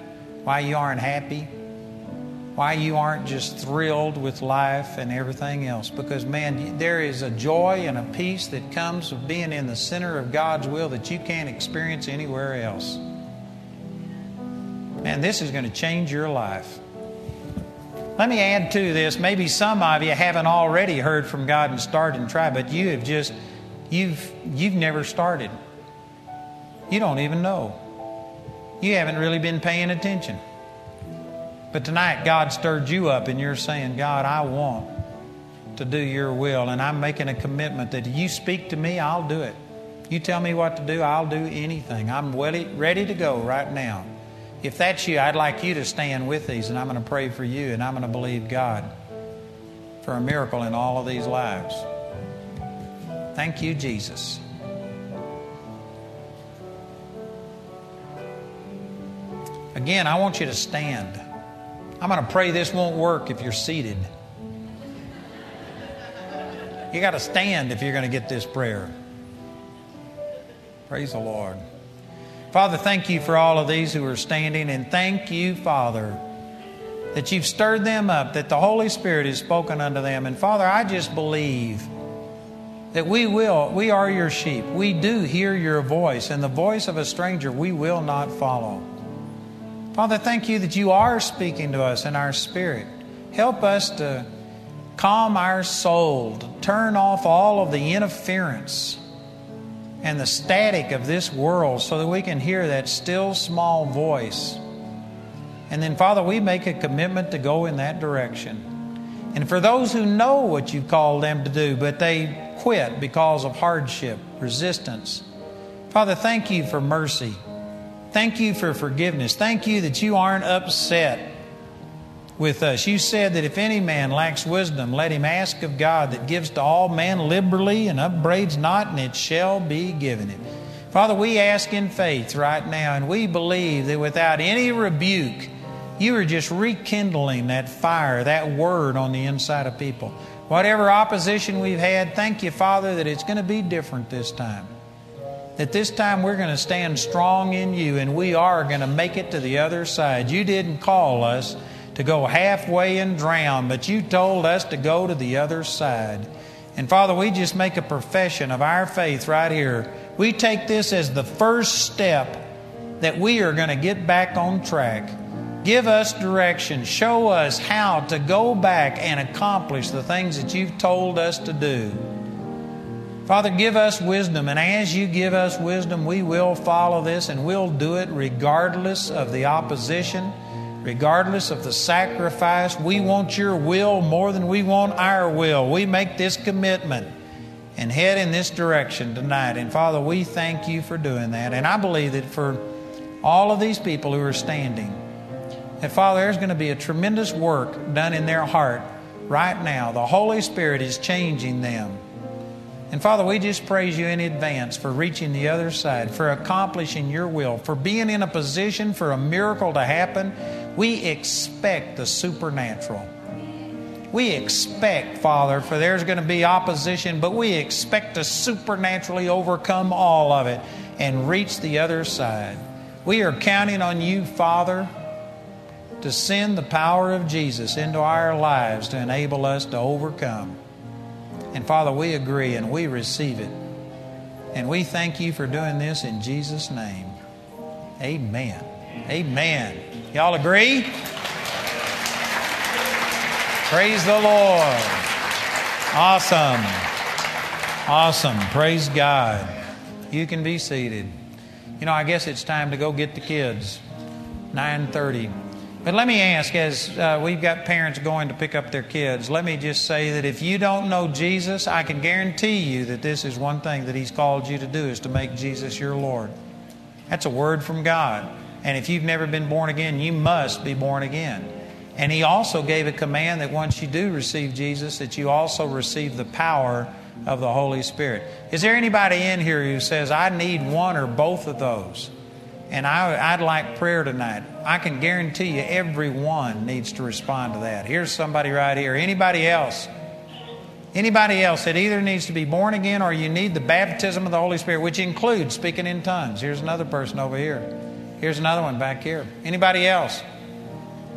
Speaker 1: why you aren't happy, why you aren't just thrilled with life and everything else. Because, man, there is a joy and a peace that comes of being in the center of God's will that you can't experience anywhere else. Man, this is going to change your life. Let me add to this. Maybe some of you haven't already heard from God and started and tried, but you have just, you've, you've never started. You don't even know. You haven't really been paying attention. But tonight, God stirred you up, and you're saying, God, I want to do your will, and I'm making a commitment that you speak to me, I'll do it. You tell me what to do, I'll do anything. I'm ready to go right now. If that's you, I'd like you to stand with these, and I'm going to pray for you, and I'm going to believe God for a miracle in all of these lives. Thank you, Jesus. Again, I want you to stand. I'm going to pray this won't work if you're seated. You got to stand if you're going to get this prayer. Praise the Lord. Father, thank you for all of these who are standing, and thank you, Father, that you've stirred them up, that the Holy Spirit has spoken unto them. And Father, I just believe that we will, we are your sheep. We do hear your voice, and the voice of a stranger we will not follow. Father, thank you that you are speaking to us in our spirit. Help us to calm our soul, to turn off all of the interference and the static of this world so that we can hear that still small voice. And then, Father, we make a commitment to go in that direction. And for those who know what you've called them to do, but they quit because of hardship, resistance, Father, thank you for mercy. Thank you for forgiveness. Thank you that you aren't upset with us. You said that if any man lacks wisdom, let him ask of God that gives to all men liberally and upbraids not, and it shall be given him. Father, we ask in faith right now, and we believe that without any rebuke, you are just rekindling that fire, that word on the inside of people. Whatever opposition we've had, thank you, Father, that it's going to be different this time that this time we're going to stand strong in you and we are going to make it to the other side. You didn't call us to go halfway and drown, but you told us to go to the other side. And Father, we just make a profession of our faith right here. We take this as the first step that we are going to get back on track. Give us direction. Show us how to go back and accomplish the things that you've told us to do. Father, give us wisdom, and as you give us wisdom, we will follow this and we'll do it regardless of the opposition, regardless of the sacrifice. We want your will more than we want our will. We make this commitment and head in this direction tonight. And Father, we thank you for doing that. And I believe that for all of these people who are standing, that Father, there's going to be a tremendous work done in their heart right now. The Holy Spirit is changing them. And Father, we just praise you in advance for reaching the other side, for accomplishing your will, for being in a position for a miracle to happen. We expect the supernatural. We expect, Father, for there's going to be opposition, but we expect to supernaturally overcome all of it and reach the other side. We are counting on you, Father, to send the power of Jesus into our lives to enable us to overcome. And Father, we agree and we receive it. And we thank you for doing this in Jesus' name. Amen. Amen. Y'all agree? Praise the Lord. Awesome. Awesome. Praise God. You can be seated. You know, I guess it's time to go get the kids. 9:30. But let me ask, as uh, we've got parents going to pick up their kids, let me just say that if you don't know Jesus, I can guarantee you that this is one thing that He's called you to do is to make Jesus your Lord. That's a word from God. And if you've never been born again, you must be born again. And He also gave a command that once you do receive Jesus, that you also receive the power of the Holy Spirit. Is there anybody in here who says, I need one or both of those? And I, would like prayer tonight. I can guarantee you everyone needs to respond to that. Here's somebody right here. Anybody else? Anybody else that either needs to be born again or you need the baptism of the Holy Spirit, which includes speaking in tongues. Here's another person over here. Here's another one back here. Anybody else?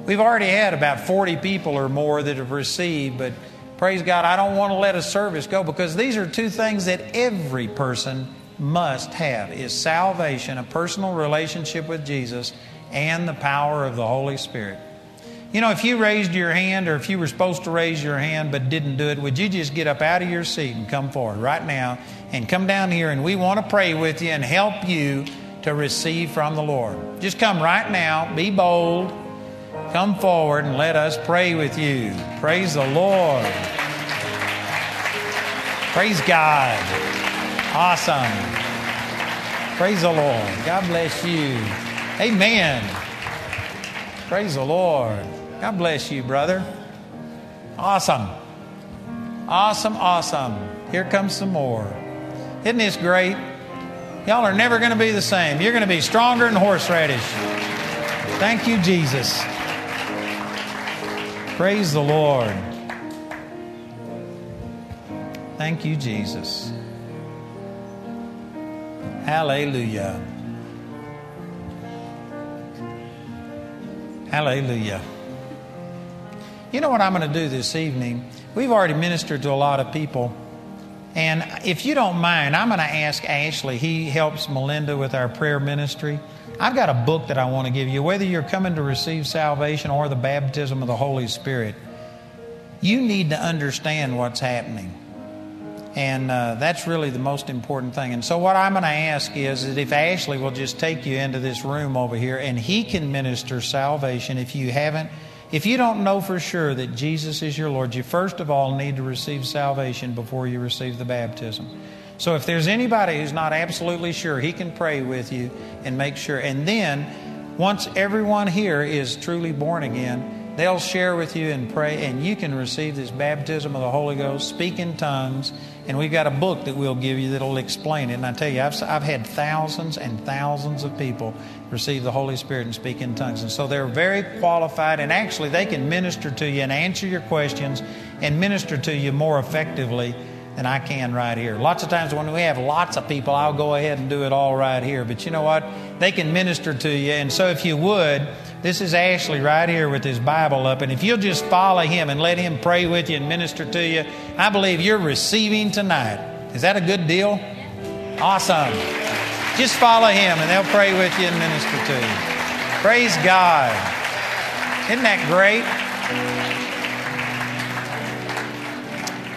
Speaker 1: We've already had about 40 people or more that have received, but praise God, I don't want to let a service go because these are two things that every person must have is salvation, a personal relationship with Jesus, and the power of the Holy Spirit. You know, if you raised your hand or if you were supposed to raise your hand but didn't do it, would you just get up out of your seat and come forward right now and come down here and we want to pray with you and help you to receive from the Lord. Just come right now, be bold, come forward, and let us pray with you. Praise the Lord. Praise God. Awesome. Praise the Lord. God bless you. Amen. Praise the Lord. God bless you, brother. Awesome. Awesome, awesome. Here comes some more. Isn't this great? Y'all are never going to be the same. You're going to be stronger than horseradish. Thank you, Jesus. Praise the Lord. Thank you, Jesus. Hallelujah. Hallelujah. You know what I'm going to do this evening? We've already ministered to a lot of people. And if you don't mind, I'm going to ask Ashley. He helps Melinda with our prayer ministry. I've got a book that I want to give you. Whether you're coming to receive salvation or the baptism of the Holy Spirit, you need to understand what's happening. And uh, that's really the most important thing. And so, what I'm going to ask is that if Ashley will just take you into this room over here and he can minister salvation if you haven't, if you don't know for sure that Jesus is your Lord, you first of all need to receive salvation before you receive the baptism. So, if there's anybody who's not absolutely sure, he can pray with you and make sure. And then, once everyone here is truly born again, They'll share with you and pray, and you can receive this baptism of the Holy Ghost, speak in tongues, and we've got a book that we'll give you that'll explain it. And I tell you, I've, I've had thousands and thousands of people receive the Holy Spirit and speak in tongues. And so they're very qualified, and actually they can minister to you and answer your questions and minister to you more effectively than I can right here. Lots of times when we have lots of people, I'll go ahead and do it all right here. But you know what? They can minister to you. And so if you would, this is Ashley right here with his Bible up. And if you'll just follow him and let him pray with you and minister to you, I believe you're receiving tonight. Is that a good deal? Awesome. Just follow him and they'll pray with you and minister to you. Praise God. Isn't that great?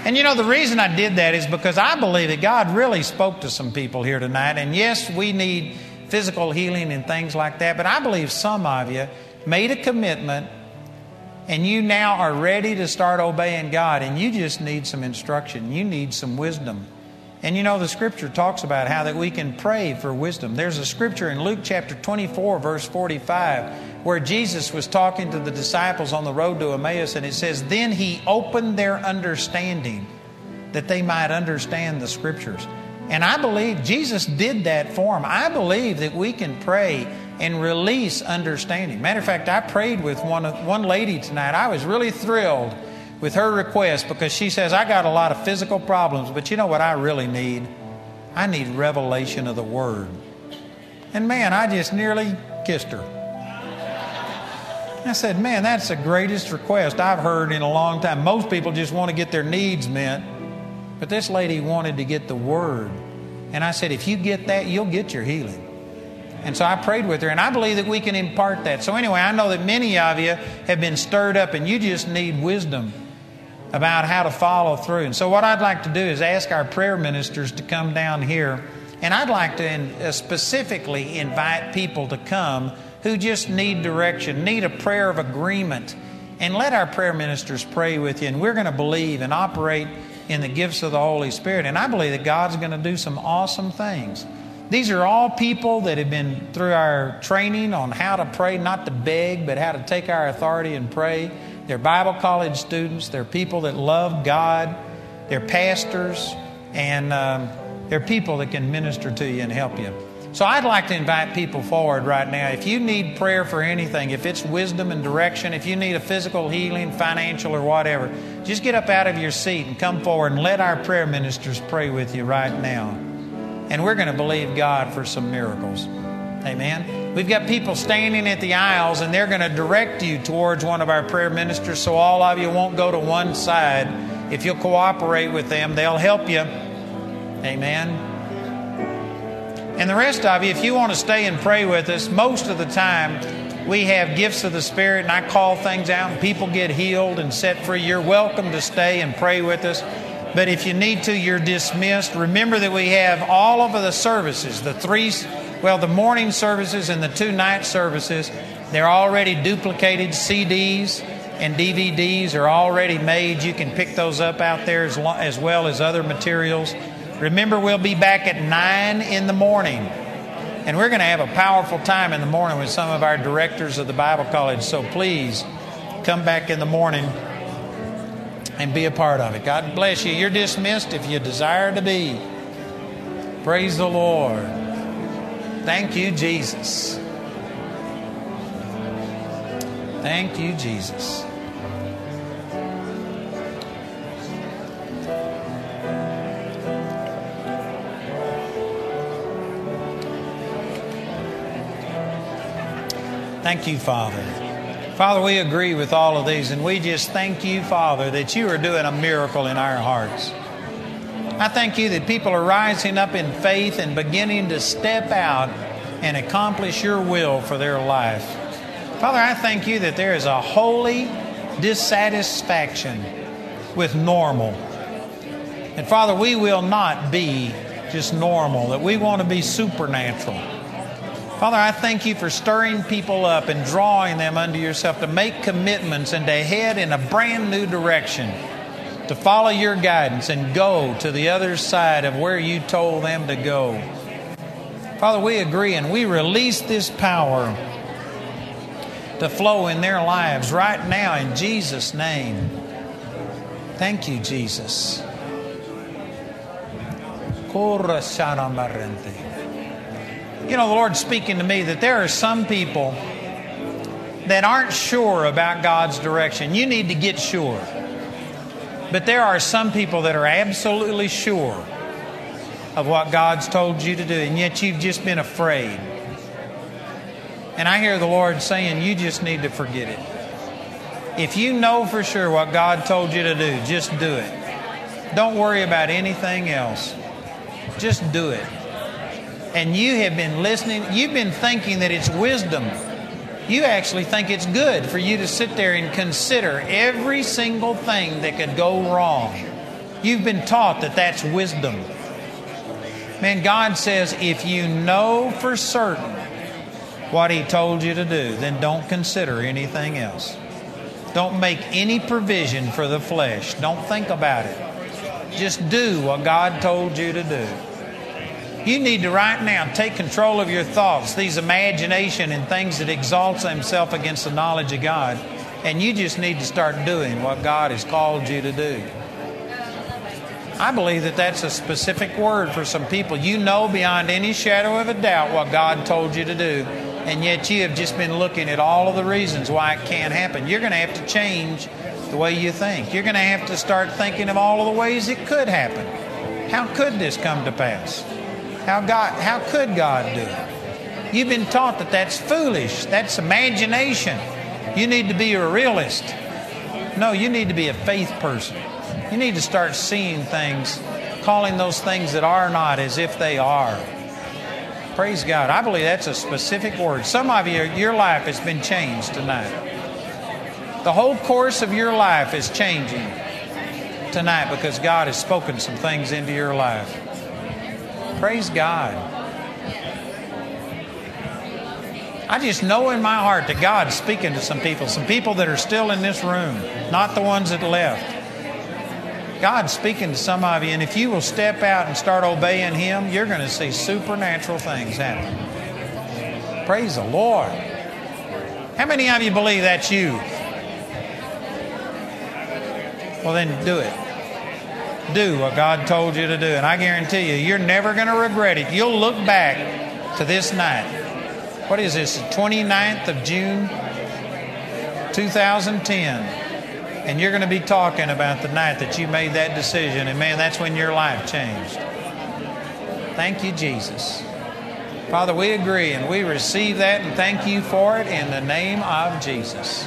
Speaker 1: And you know, the reason I did that is because I believe that God really spoke to some people here tonight. And yes, we need physical healing and things like that. But I believe some of you made a commitment and you now are ready to start obeying God and you just need some instruction. You need some wisdom. And you know, the scripture talks about how that we can pray for wisdom. There's a scripture in Luke chapter 24, verse 45, where Jesus was talking to the disciples on the road to Emmaus, and it says, Then he opened their understanding that they might understand the scriptures. And I believe Jesus did that for him. I believe that we can pray and release understanding. Matter of fact, I prayed with one, one lady tonight. I was really thrilled with her request because she says, I got a lot of physical problems, but you know what I really need? I need revelation of the Word. And man, I just nearly kissed her. I said, Man, that's the greatest request I've heard in a long time. Most people just want to get their needs met. But this lady wanted to get the word. And I said, if you get that, you'll get your healing. And so I prayed with her, and I believe that we can impart that. So, anyway, I know that many of you have been stirred up, and you just need wisdom about how to follow through. And so, what I'd like to do is ask our prayer ministers to come down here, and I'd like to in, uh, specifically invite people to come who just need direction, need a prayer of agreement, and let our prayer ministers pray with you. And we're going to believe and operate in the gifts of the Holy Spirit. And I believe that God's going to do some awesome things. These are all people that have been through our training on how to pray, not to beg, but how to take our authority and pray. They're Bible college students. They're people that love God. They're pastors. And um, they're people that can minister to you and help you. So I'd like to invite people forward right now. If you need prayer for anything, if it's wisdom and direction, if you need a physical healing, financial, or whatever, just get up out of your seat and come forward and let our prayer ministers pray with you right now. And we're going to believe God for some miracles. Amen. We've got people standing at the aisles and they're going to direct you towards one of our prayer ministers so all of you won't go to one side. If you'll cooperate with them, they'll help you. Amen. And the rest of you, if you want to stay and pray with us, most of the time we have gifts of the Spirit and I call things out and people get healed and set free. You're welcome to stay and pray with us. But if you need to, you're dismissed. Remember that we have all of the services, the three Well, the morning services and the two night services, they're already duplicated CDs and DVDs are already made. You can pick those up out there as, lo- as well as other materials. Remember, we'll be back at 9 in the morning. And we're going to have a powerful time in the morning with some of our directors of the Bible College. So please come back in the morning and be a part of it. God bless you. You're dismissed if you desire to be. Praise the Lord. Thank you, Jesus. Thank you, Jesus. Thank you, Father. Father, we agree with all of these, and we just thank you, Father, that you are doing a miracle in our hearts. I thank you that people are rising up in faith and beginning to step out and accomplish your will for their life. Father, I thank you that there is a holy dissatisfaction with normal. And Father, we will not be just normal, that we want to be supernatural. Father, I thank you for stirring people up and drawing them unto yourself to make commitments and to head in a brand new direction, to follow your guidance and go to the other side of where you told them to go. Father, we agree and we release this power to flow in their lives right now in Jesus' name. Thank you, Jesus. You know, the Lord's speaking to me that there are some people that aren't sure about God's direction. You need to get sure. But there are some people that are absolutely sure of what God's told you to do, and yet you've just been afraid. And I hear the Lord saying, You just need to forget it. If you know for sure what God told you to do, just do it. Don't worry about anything else. Just do it. And you have been listening, you've been thinking that it's wisdom. You actually think it's good for you to sit there and consider every single thing that could go wrong. You've been taught that that's wisdom. Man, God says if you know for certain what He told you to do, then don't consider anything else. Don't make any provision for the flesh. Don't think about it. Just do what God told you to do. You need to right now take control of your thoughts, these imagination and things that exalts themselves against the knowledge of God, and you just need to start doing what God has called you to do. I believe that that's a specific word for some people. You know beyond any shadow of a doubt what God told you to do, and yet you have just been looking at all of the reasons why it can't happen. You're going to have to change the way you think. You're going to have to start thinking of all of the ways it could happen. How could this come to pass? How God how could God do it? You've been taught that that's foolish. That's imagination. You need to be a realist. No, you need to be a faith person. You need to start seeing things, calling those things that are not as if they are. Praise God. I believe that's a specific word. Some of you, your life has been changed tonight. The whole course of your life is changing tonight because God has spoken some things into your life. Praise God. I just know in my heart that God's speaking to some people, some people that are still in this room, not the ones that left. God's speaking to some of you, and if you will step out and start obeying Him, you're going to see supernatural things happen. Praise the Lord. How many of you believe that's you? Well, then do it do what God told you to do. And I guarantee you, you're never going to regret it. You'll look back to this night. What is this, the 29th of June, 2010? And you're going to be talking about the night that you made that decision. And man, that's when your life changed. Thank you, Jesus. Father, we agree and we receive that and thank you for it in the name of Jesus.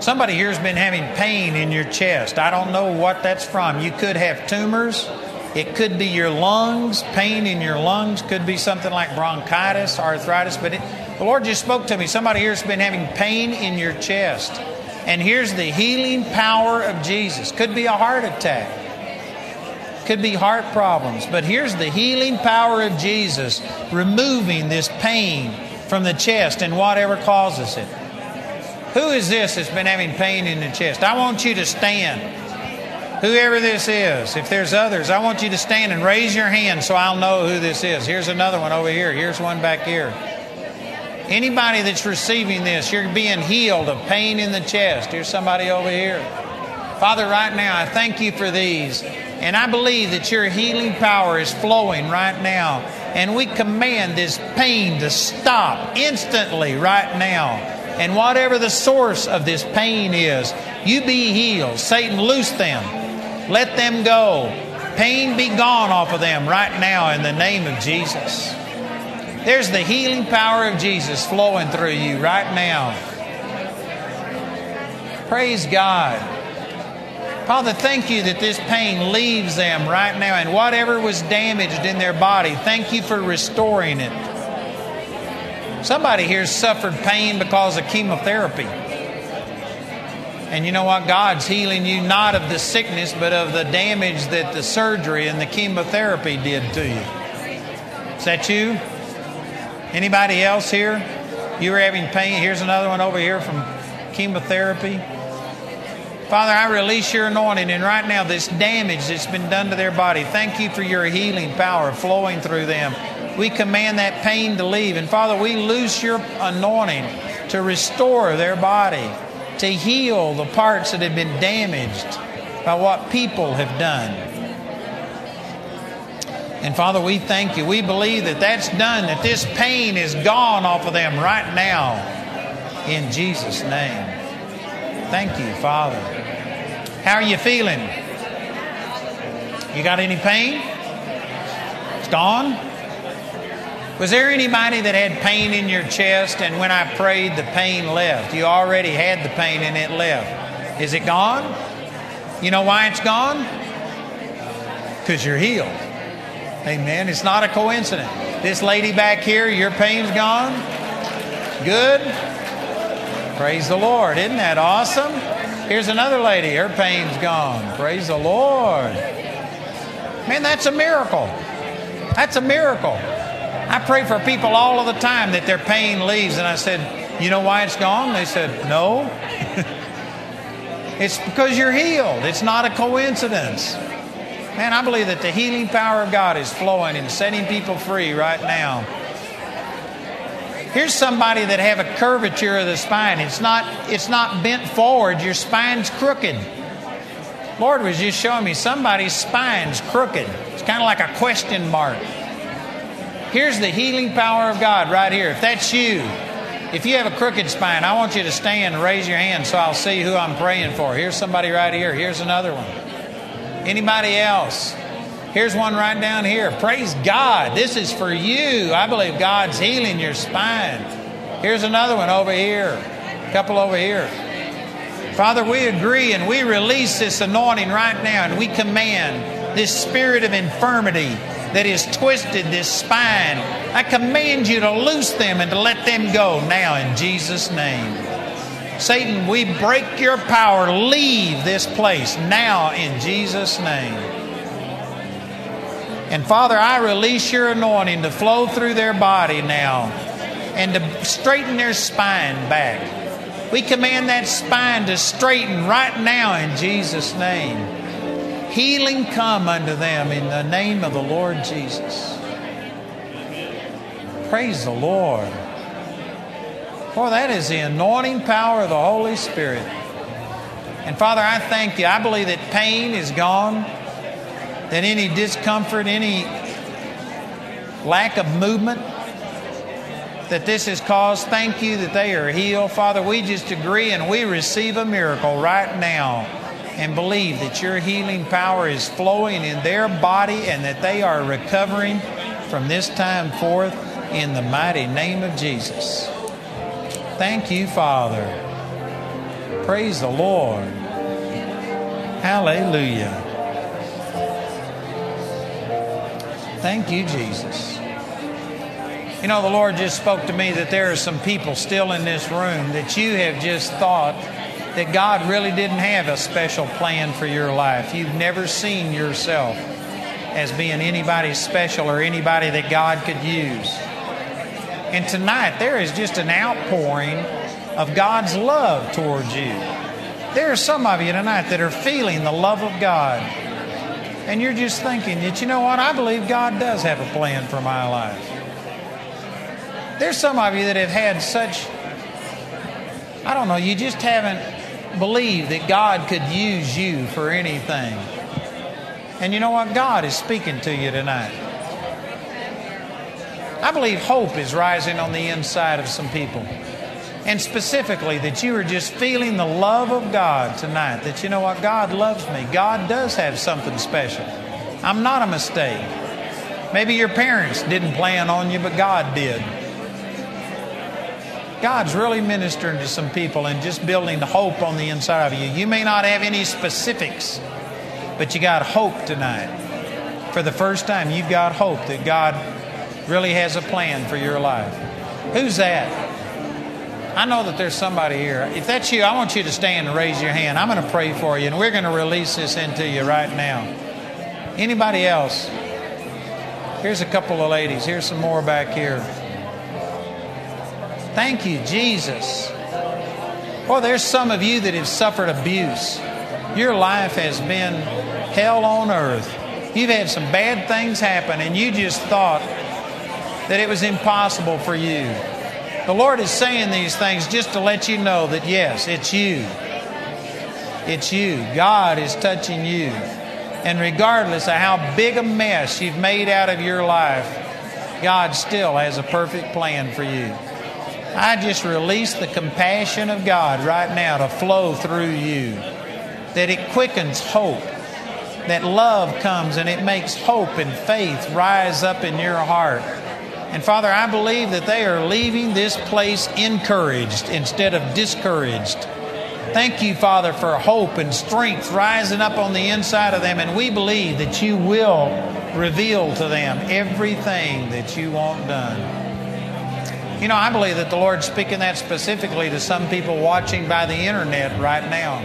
Speaker 1: Somebody here has been having pain in your chest. I don't know what that's from. You could have tumors. It could be your lungs, pain in your lungs, could be something like bronchitis, arthritis. But it, the Lord just spoke to me. Somebody here has been having pain in your chest. And here's the healing power of Jesus. Could be a heart attack. Could be heart problems. But here's the healing power of Jesus removing this pain from the chest and whatever causes it. Who is this that's been having pain in the chest? I want you to stand. Whoever this is, if there's others, I want you to stand and raise your hand so I'll know who this is. Here's another one over here. Here's one back here. Anybody that's receiving this, you're being healed of pain in the chest. Here's somebody over here. Father, right now, I thank you for these. And I believe that your healing power is flowing right now. And we command this pain to stop instantly right now. And whatever the source of this pain is, you be healed. Satan, loose them. Let them go. Pain be gone off of them right now in the name of Jesus. There's the healing power of Jesus flowing through you right now. Praise God. Father, thank you that this pain leaves them right now and whatever was damaged in their body, thank you for restoring it. Somebody here suffered pain because of chemotherapy. And you know what? God's healing you not of the sickness, but of the damage that the surgery and the chemotherapy did to you. Is that you? Anybody else here? You were having pain. Here's another one over here from chemotherapy. Father, I release your anointing, and right now, this damage that's been done to their body, thank you for your healing power flowing through them. We command that pain to leave. And Father, we loose your anointing to restore their body, to heal the parts that have been damaged by what people have done. And Father, we thank you. We believe that that's done, that this pain is gone off of them right now in Jesus' name. Thank you, Father. How are you feeling? You got any pain? It's gone? Was there anybody that had pain in your chest and when I prayed, the pain left? You already had the pain and it left. Is it gone? You know why it's gone? Because you're healed. Amen. It's not a coincidence. This lady back here, your pain's gone. Good. Praise the Lord. Isn't that awesome? Here's another lady. Her pain's gone. Praise the Lord. Man, that's a miracle. That's a miracle. I pray for people all of the time that their pain leaves, and I said, You know why it's gone? They said, No. it's because you're healed. It's not a coincidence. Man, I believe that the healing power of God is flowing and setting people free right now. Here's somebody that have a curvature of the spine. It's not, it's not bent forward, your spine's crooked. Lord was just showing me somebody's spine's crooked. It's kind of like a question mark. Here's the healing power of God right here. If that's you, if you have a crooked spine, I want you to stand and raise your hand so I'll see who I'm praying for. Here's somebody right here. Here's another one. Anybody else? Here's one right down here. Praise God. This is for you. I believe God's healing your spine. Here's another one over here. A couple over here. Father, we agree and we release this anointing right now and we command this spirit of infirmity that has twisted this spine. I command you to loose them and to let them go now in Jesus' name. Satan, we break your power. Leave this place now in Jesus' name. And Father, I release your anointing to flow through their body now and to straighten their spine back. We command that spine to straighten right now in Jesus' name. Healing come unto them in the name of the Lord Jesus. Praise the Lord. For that is the anointing power of the Holy Spirit. And Father, I thank you. I believe that pain is gone, that any discomfort, any lack of movement that this has caused, thank you that they are healed. Father, we just agree and we receive a miracle right now and believe that your healing power is flowing in their body and that they are recovering from this time forth in the mighty name of Jesus. Thank you, Father. Praise the Lord. Hallelujah. Thank you, Jesus. You know, the Lord just spoke to me that there are some people still in this room that you have just thought that God really didn't have a special plan for your life. You've never seen yourself as being anybody special or anybody that God could use. And tonight, there is just an outpouring of God's love towards you. There are some of you tonight that are feeling the love of God. And you're just thinking that, you know what, I believe God does have a plan for my life. There's some of you that have had such, I don't know, you just haven't believed that God could use you for anything. And you know what? God is speaking to you tonight. I believe hope is rising on the inside of some people. And specifically, that you are just feeling the love of God tonight. That you know what? God loves me. God does have something special. I'm not a mistake. Maybe your parents didn't plan on you, but God did. God's really ministering to some people and just building hope on the inside of you. You may not have any specifics, but you got hope tonight. For the first time, you've got hope that God really has a plan for your life. Who's that? I know that there's somebody here. If that's you, I want you to stand and raise your hand. I'm going to pray for you, and we're going to release this into you right now. Anybody else? Here's a couple of ladies. Here's some more back here. Thank you, Jesus. Well, there's some of you that have suffered abuse. Your life has been hell on earth. You've had some bad things happen, and you just thought that it was impossible for you. The Lord is saying these things just to let you know that yes, it's you. It's you. God is touching you. And regardless of how big a mess you've made out of your life, God still has a perfect plan for you. I just release the compassion of God right now to flow through you, that it quickens hope, that love comes and it makes hope and faith rise up in your heart and Father, I believe that they are leaving this place encouraged instead of discouraged. Thank you, Father, for hope and strength rising up on the inside of them. And we believe that you will reveal to them everything that you want done. You know, I believe that the Lord's speaking that specifically to some people watching by the internet right now.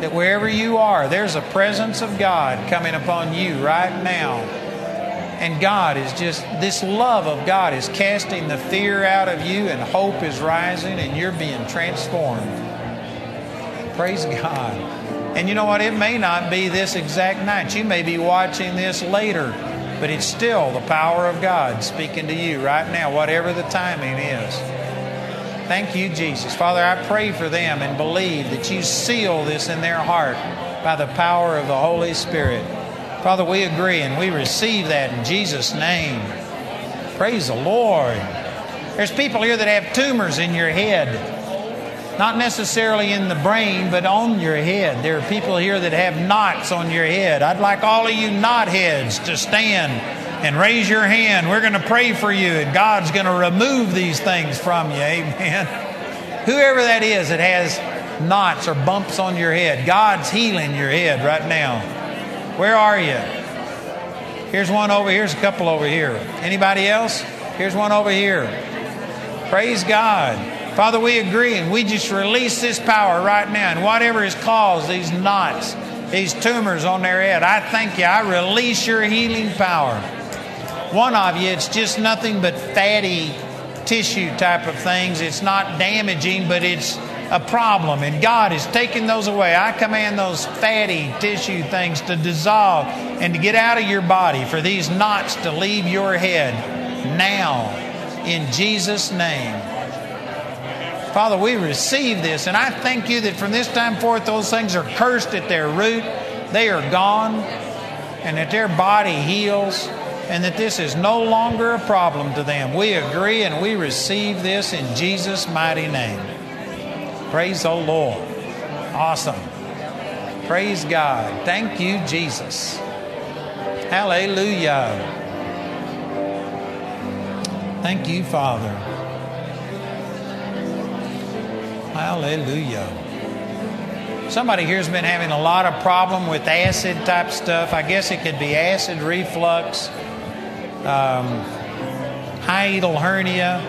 Speaker 1: That wherever you are, there's a presence of God coming upon you right now and God is just, this love of God is casting the fear out of you, and hope is rising, and you're being transformed. Praise God. And you know what? It may not be this exact night. You may be watching this later, but it's still the power of God speaking to you right now, whatever the timing is. Thank you, Jesus. Father, I pray for them and believe that you seal this in their heart by the power of the Holy Spirit. Father, we agree and we receive that in Jesus' name. Praise the Lord. There's people here that have tumors in your head. Not necessarily in the brain, but on your head. There are people here that have knots on your head. I'd like all of you knot heads to stand and raise your hand. We're going to pray for you, and God's going to remove these things from you. Amen. Whoever that is that has knots or bumps on your head, God's healing your head right now. Where are you? Here's one over here. Here's a couple over here. Anybody else? Here's one over here. Praise God. Father, we agree and we just release this power right now. And whatever has caused these knots, these tumors on their head, I thank you. I release your healing power. One of you, it's just nothing but fatty tissue type of things. It's not damaging, but it's a problem, and God is taking those away. I command those fatty tissue things to dissolve and to get out of your body, for these knots to leave your head now, in Jesus' name. Father, we receive this, and I thank you that from this time forth, those things are cursed at their root, they are gone, and that their body heals and that this is no longer a problem to them. We agree and we receive this in Jesus' mighty name. Praise the Lord. Awesome. Praise God. Thank you, Jesus. Hallelujah. Thank you, Father. Hallelujah. Somebody here's been having a lot of problem with acid type stuff. I guess it could be acid reflux, um, hiatal hernia,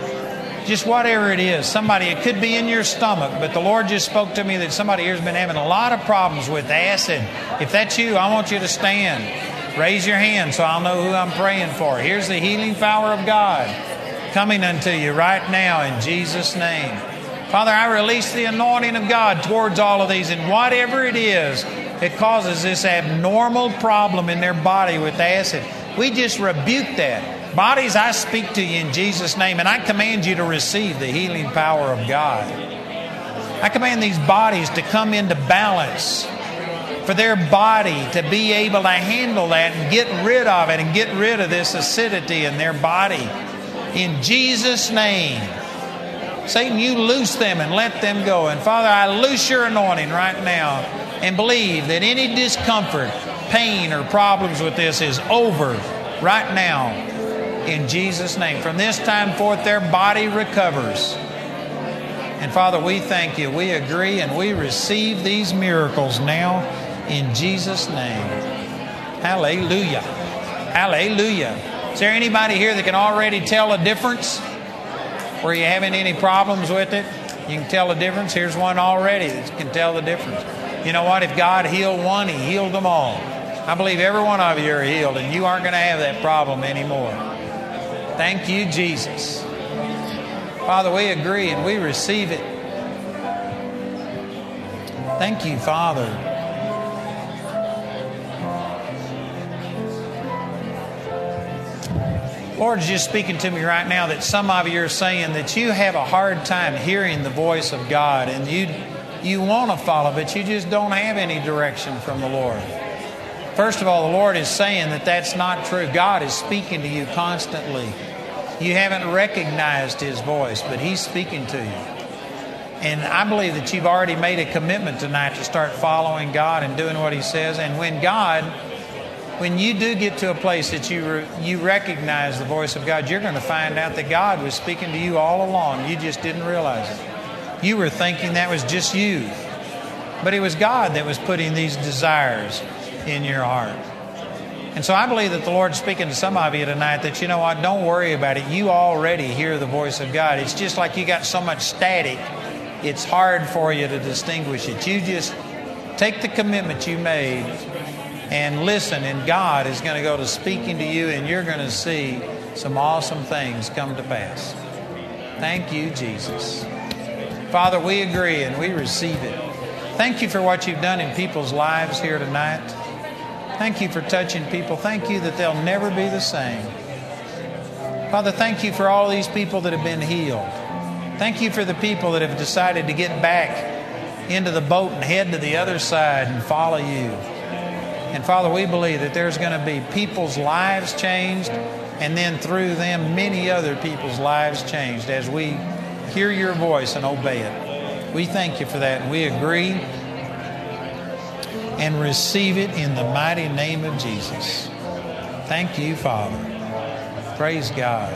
Speaker 1: just whatever it is. Somebody, it could be in your stomach, but the Lord just spoke to me that somebody here has been having a lot of problems with acid. If that's you, I want you to stand. Raise your hand so I'll know who I'm praying for. Here's the healing power of God coming unto you right now in Jesus' name. Father, I release the anointing of God towards all of these, and whatever it is that causes this abnormal problem in their body with acid, we just rebuke that. Bodies, I speak to you in Jesus' name, and I command you to receive the healing power of God. I command these bodies to come into balance for their body to be able to handle that and get rid of it and get rid of this acidity in their body. In Jesus' name. Satan, you loose them and let them go. And Father, I loose your anointing right now and believe that any discomfort, pain, or problems with this is over right now in Jesus' name. From this time forth, their body recovers. And Father, we thank you. We agree and we receive these miracles now in Jesus' name. Hallelujah. Hallelujah. Is there anybody here that can already tell a difference? Were you having any problems with it? You can tell the difference. Here's one already that can tell the difference. You know what? If God healed one, He healed them all. I believe every one of you are healed, and you aren't going to have that problem anymore. Thank you, Jesus. Father, we agree and we receive it. Thank you, Father. Lord's just speaking to me right now that some of you are saying that you have a hard time hearing the voice of God and you you want to follow, but you just don't have any direction from the Lord. First of all, the Lord is saying that that's not true. God is speaking to you constantly. You haven't recognized His voice, but He's speaking to you. And I believe that you've already made a commitment tonight to start following God and doing what He says. And when God when you do get to a place that you re, you recognize the voice of God, you're going to find out that God was speaking to you all along. You just didn't realize it. You were thinking that was just you, but it was God that was putting these desires in your heart. And so I believe that the Lord's speaking to some of you tonight that you know what, don't worry about it. You already hear the voice of God. It's just like you got so much static, it's hard for you to distinguish it. You just take the commitment you made and listen, and God is going to go to speaking to you, and you're going to see some awesome things come to pass. Thank you, Jesus. Father, we agree and we receive it. Thank you for what you've done in people's lives here tonight. Thank you for touching people. Thank you that they'll never be the same. Father, thank you for all these people that have been healed. Thank you for the people that have decided to get back into the boat and head to the other side and follow you. And Father, we believe that there's going to be people's lives changed, and then through them, many other people's lives changed as we hear your voice and obey it. We thank you for that, and we agree and receive it in the mighty name of Jesus. Thank you, Father. Praise God.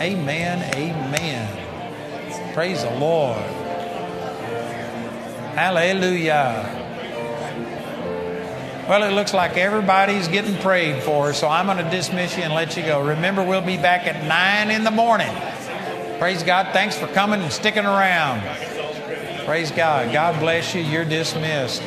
Speaker 1: Amen. Amen. Praise the Lord. Hallelujah. Well, it looks like everybody's getting prayed for, so I'm going to dismiss you and let you go. Remember, we'll be back at 9 in the morning. Praise God. Thanks for coming and sticking around. Praise God. God bless you. You're dismissed.